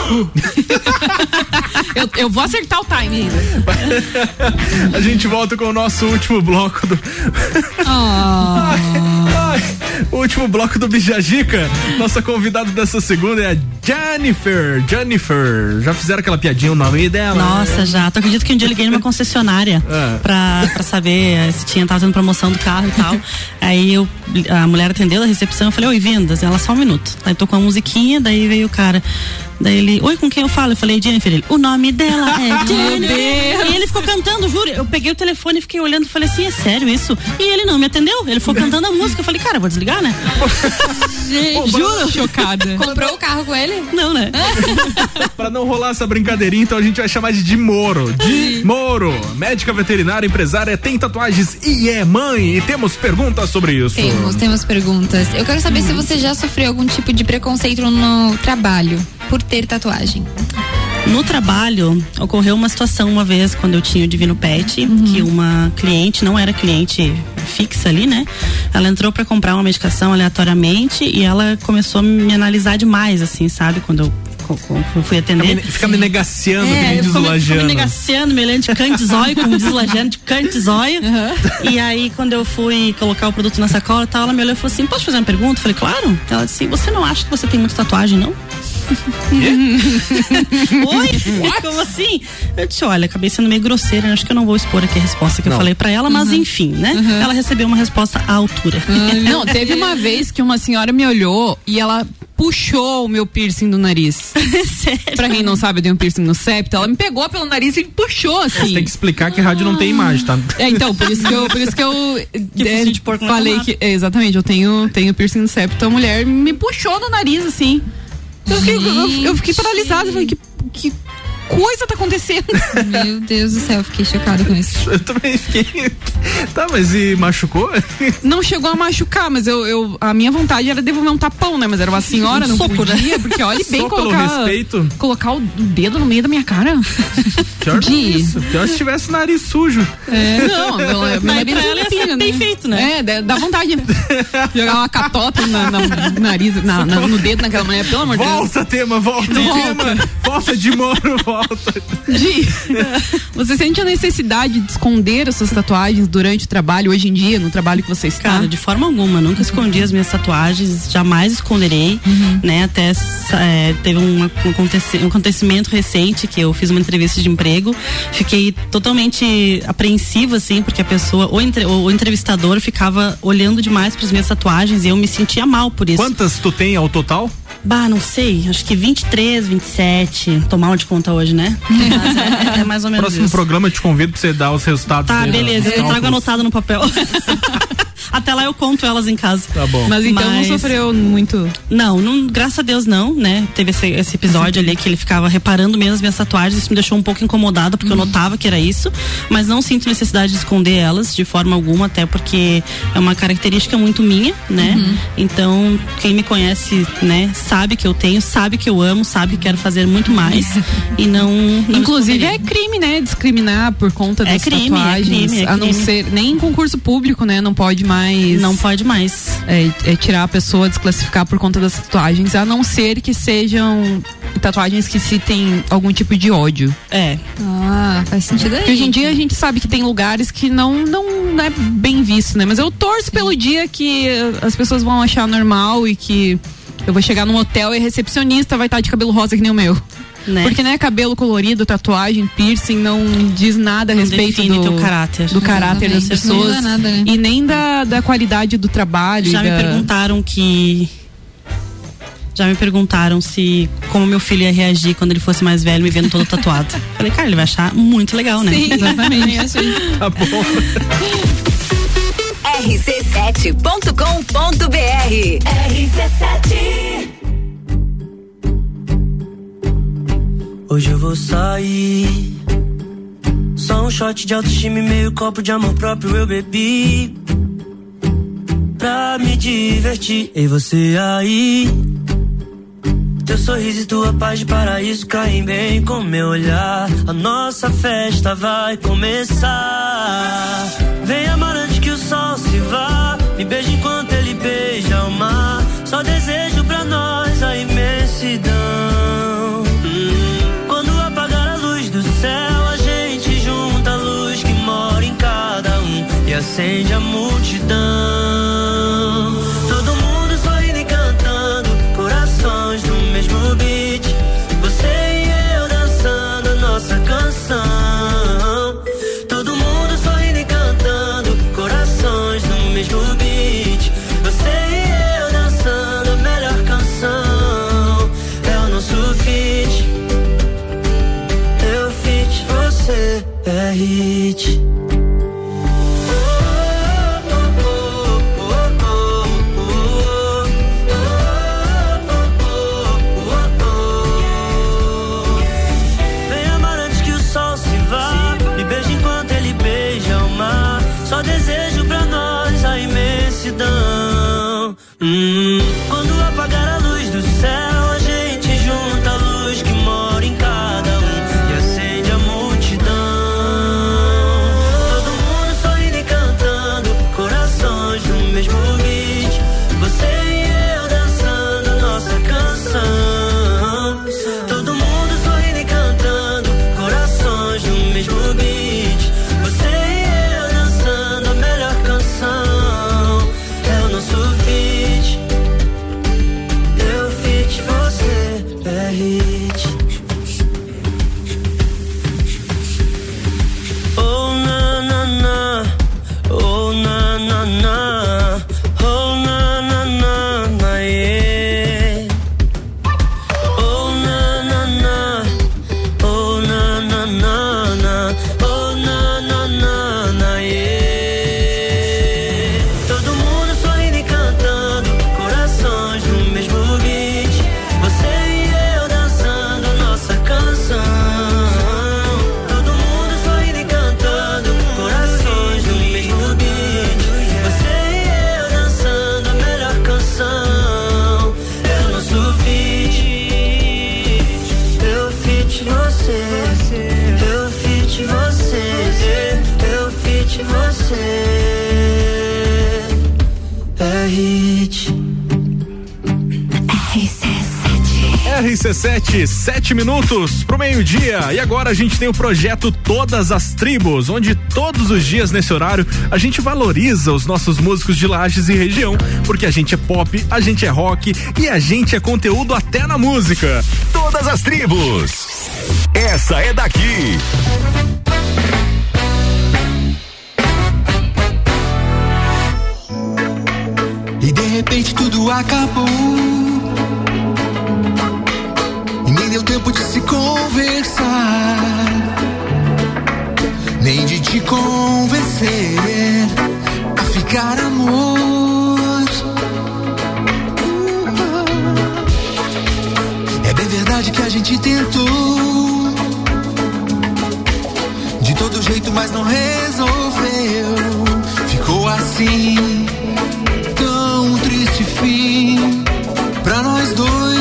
eu, eu vou acertar o time ainda. A gente volta com o nosso último bloco do. Ai, ai, o último bloco do Bijagica. Nossa convidada dessa segunda é a Jennifer. Jennifer. Já fizeram aquela piadinha, o nome dela? Nossa, já. Tu acredita que um dia eu liguei numa concessionária É. pra, pra saber eh, se tinha, tava tendo promoção do carro e tal. Aí eu, a mulher atendeu da recepção, eu falei, oi, vindas. Ela, só um minuto. Aí tocou a musiquinha, daí veio o cara. Daí ele, oi, com quem eu falo? Eu falei, Jennifer. Ele, o nome dela é Jennifer. E ele ficou cantando, juro. Eu peguei o telefone e fiquei olhando e falei assim, é sério isso? E ele não me atendeu. Ele ficou cantando a música. Eu falei, cara, vou desligar, né? Gente, juro, chocada. Comprou o carro com ele? Não, né? Pra não rolar essa brincadeirinha, então a gente vai chamar de de Moro. De Moro. Médica veterinária, empresária, tem tatuagens e é mãe. E temos perguntas sobre isso. Temos, temos perguntas. Eu quero saber se você já sofreu algum tipo de preconceito no trabalho por ter tatuagem. No trabalho, ocorreu uma situação uma vez quando eu tinha o Divino Pet, que uma cliente, não era cliente fixa ali, né? Ela entrou para comprar uma medicação aleatoriamente e ela começou a me analisar demais, assim, sabe? Quando eu fui atender. Fica me, negaciando, É, me- fico me negaciando, me olhando de cante zóio, como diz o Lagiano, de cante zóio. E aí, quando eu fui colocar o produto na sacola e tal, ela me olhou e falou assim: Posso fazer uma pergunta? Eu falei, claro. Ela disse: Você não acha que você tem muita tatuagem, não? Oi? Como assim? Eu disse, olha, acabei sendo meio grosseira, acho que eu não vou expor aqui a resposta que Não. eu falei pra ela, mas Uhum. enfim, né? Uhum. Ela recebeu uma resposta à altura. Não, teve uma vez que uma senhora me olhou e ela puxou o meu piercing do nariz. Sério? Pra quem não sabe, eu tenho um piercing no septo. Ela me pegou pelo nariz e puxou assim. Você tem que explicar que rádio não tem imagem, tá? É, então, por isso que eu, por isso que eu de porco não é falei que. é, exatamente, eu tenho, tenho piercing no septo. A mulher me puxou no nariz, assim. Eu fiquei, eu, eu fiquei paralisada. Falei, que, que coisa tá acontecendo? Meu Deus do céu, fiquei chocada com isso. Eu também fiquei. Tá, mas e machucou? Não chegou a machucar, mas eu, eu- a minha vontade era devolver um tapão, né? Mas era uma senhora, Um não soco, podia, né? porque olha bem Só pelo colocar, respeito. colocar o dedo no meio da minha cara. Pior que De- isso. Pior se tivesse nariz sujo. É, não, meu, meu Mas é ela ia ser limpinho, bem feito, né? É, dá- dá vontade. Jogar uma catota na, na- no nariz, na- na- no dedo naquela mulher, pelo amor de Deus. Volta, tema, volta, Volta. tema. Volta de moro, volta. Di, você sente a necessidade de esconder as suas tatuagens durante o trabalho, hoje em dia, no trabalho que você está? Cara, de forma alguma, nunca escondi as minhas tatuagens, jamais esconderei, né? Até é, teve um, um aconteci- um acontecimento recente que eu fiz uma entrevista de emprego, fiquei totalmente apreensiva, assim, porque a pessoa, o, entre- o entrevistador ficava olhando demais para as minhas tatuagens e eu me sentia mal por isso. Quantas tu tem ao total? Bah, não sei, acho que 23, 27, tô mal de conta hoje, né? Mas é, é mais ou menos Próximo isso. programa eu te convido pra você dar os resultados. Tá, beleza, os eu trago anotado no papel. Até lá eu conto elas em casa. Tá bom. Mas então não sofreu muito. Não, não, graças a Deus não, né? Teve esse, esse episódio ali que ele ficava reparando mesmo as minhas tatuagens, isso me deixou um pouco incomodada, porque eu notava que era isso, mas não sinto necessidade de esconder elas de forma alguma, até porque é uma característica muito minha, né? Uhum. Então, quem me conhece, né, sabe que eu tenho, sabe que eu amo, sabe que quero fazer muito mais e não. não Inclusive é crime, né? Discriminar por conta É das crime, é tatuagens. crime, é a não crime. ser. Nem em concurso público, né? Não pode mais. Não pode mais. É, é tirar a pessoa, desclassificar por conta das tatuagens, a não ser que sejam tatuagens que citem algum tipo de ódio. É. Ah, faz sentido aí. Porque hoje em dia a gente sabe que tem lugares que não, não é bem visto, né? Mas eu torço pelo dia que eh, as pessoas vão achar normal e que eu vou chegar num hotel e a recepcionista vai estar de cabelo rosa que nem o meu. Né? Porque, né, cabelo colorido, tatuagem, piercing, não diz nada a Não respeito do, teu caráter. do caráter das Exatamente. Não pessoas. nada, né? E nem da, da qualidade do trabalho. Já e me da- perguntaram que. Já me perguntaram se como meu filho ia reagir quando ele fosse mais velho, me vendo todo tatuado. Falei, cara, ele vai achar muito legal, né? Sim, exatamente. Tá bom. rc7.com.br RC7 Hoje eu vou sair. Só um shot de autoestima e meio copo de amor próprio eu bebi. Pra me divertir. E você aí? Teu sorriso e tua paz de paraíso caem bem com meu olhar. A nossa festa vai começar. Vem amar antes que o sol se vá. Me beija enquanto ele beija o mar. Só desejo pra nós a imensidão. Acende a multidão. RC7, sete minutos pro meio-dia. E agora a gente tem o projeto Todas as Tribos, onde todos os dias nesse horário a gente valoriza os nossos músicos de Lages e região, porque a gente é pop, a gente é rock e a gente é conteúdo até na música. Todas as tribos. Essa é daqui. E de repente tudo acabou. Conversar. Nem de te convencer a ficar amor. É bem verdade que a gente tentou. De todo jeito, mas não resolveu. Ficou assim tão triste fim pra nós dois.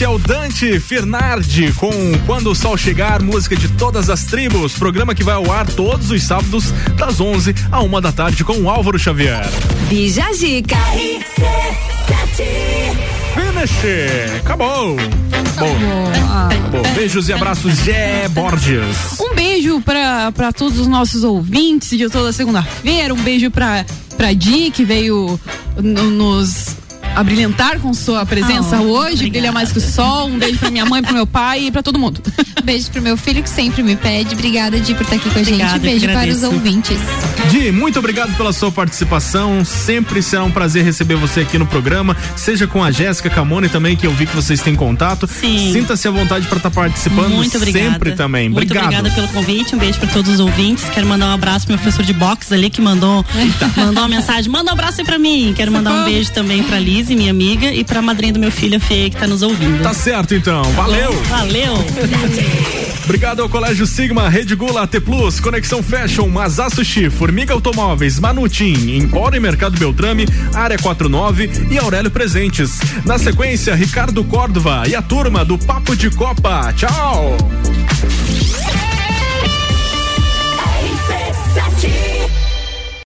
RC7 é o Dante Fernardi com Quando o Sol Chegar, música de todas as tribos, programa que vai ao ar todos os sábados, das 11 a uma da tarde com o Álvaro Xavier. Bija Zica. Finish! Acabou! Bom, acabou. Beijos e abraços, Gé Borges. Um beijo pra, pra todos os nossos ouvintes de toda segunda-feira. Um beijo pra, pra Di, que veio no- nos abrilhantar com sua presença Oh, hoje. obrigada. Brilha mais que o sol. Um beijo pra minha mãe, pro meu pai e pra todo mundo. Beijo pro meu filho que sempre me pede. Obrigada, Di, por estar aqui com a Obrigada, gente. Beijo para os ouvintes. Di, muito obrigado pela sua participação. Sempre será um prazer receber você aqui no programa, seja com a Jéssica Camone também, que eu vi que vocês têm contato. Sim. Sinta-se à vontade para estar participando Muito obrigada. sempre também. Muito obrigado. obrigada pelo convite. Um beijo para todos os ouvintes. Quero mandar um abraço pro meu professor de boxe ali que mandou, mandou uma mensagem. Manda um abraço aí pra mim. Quero mandar um beijo também pra Liz, minha amiga, e pra madrinha do meu filho, a Fê, que tá nos ouvindo. Tá certo então. Valeu. Valeu. Obrigado ao Colégio Sigma, Rede Gula, AT Plus, Conexão Fashion, Mazá Sushi, Formiga Automóveis, Manutim, Empório e Mercado Beltrame, Área 49 e Aurélio Presentes. Na sequência, Ricardo Córdova e a turma do Papo de Copa. Tchau! RC7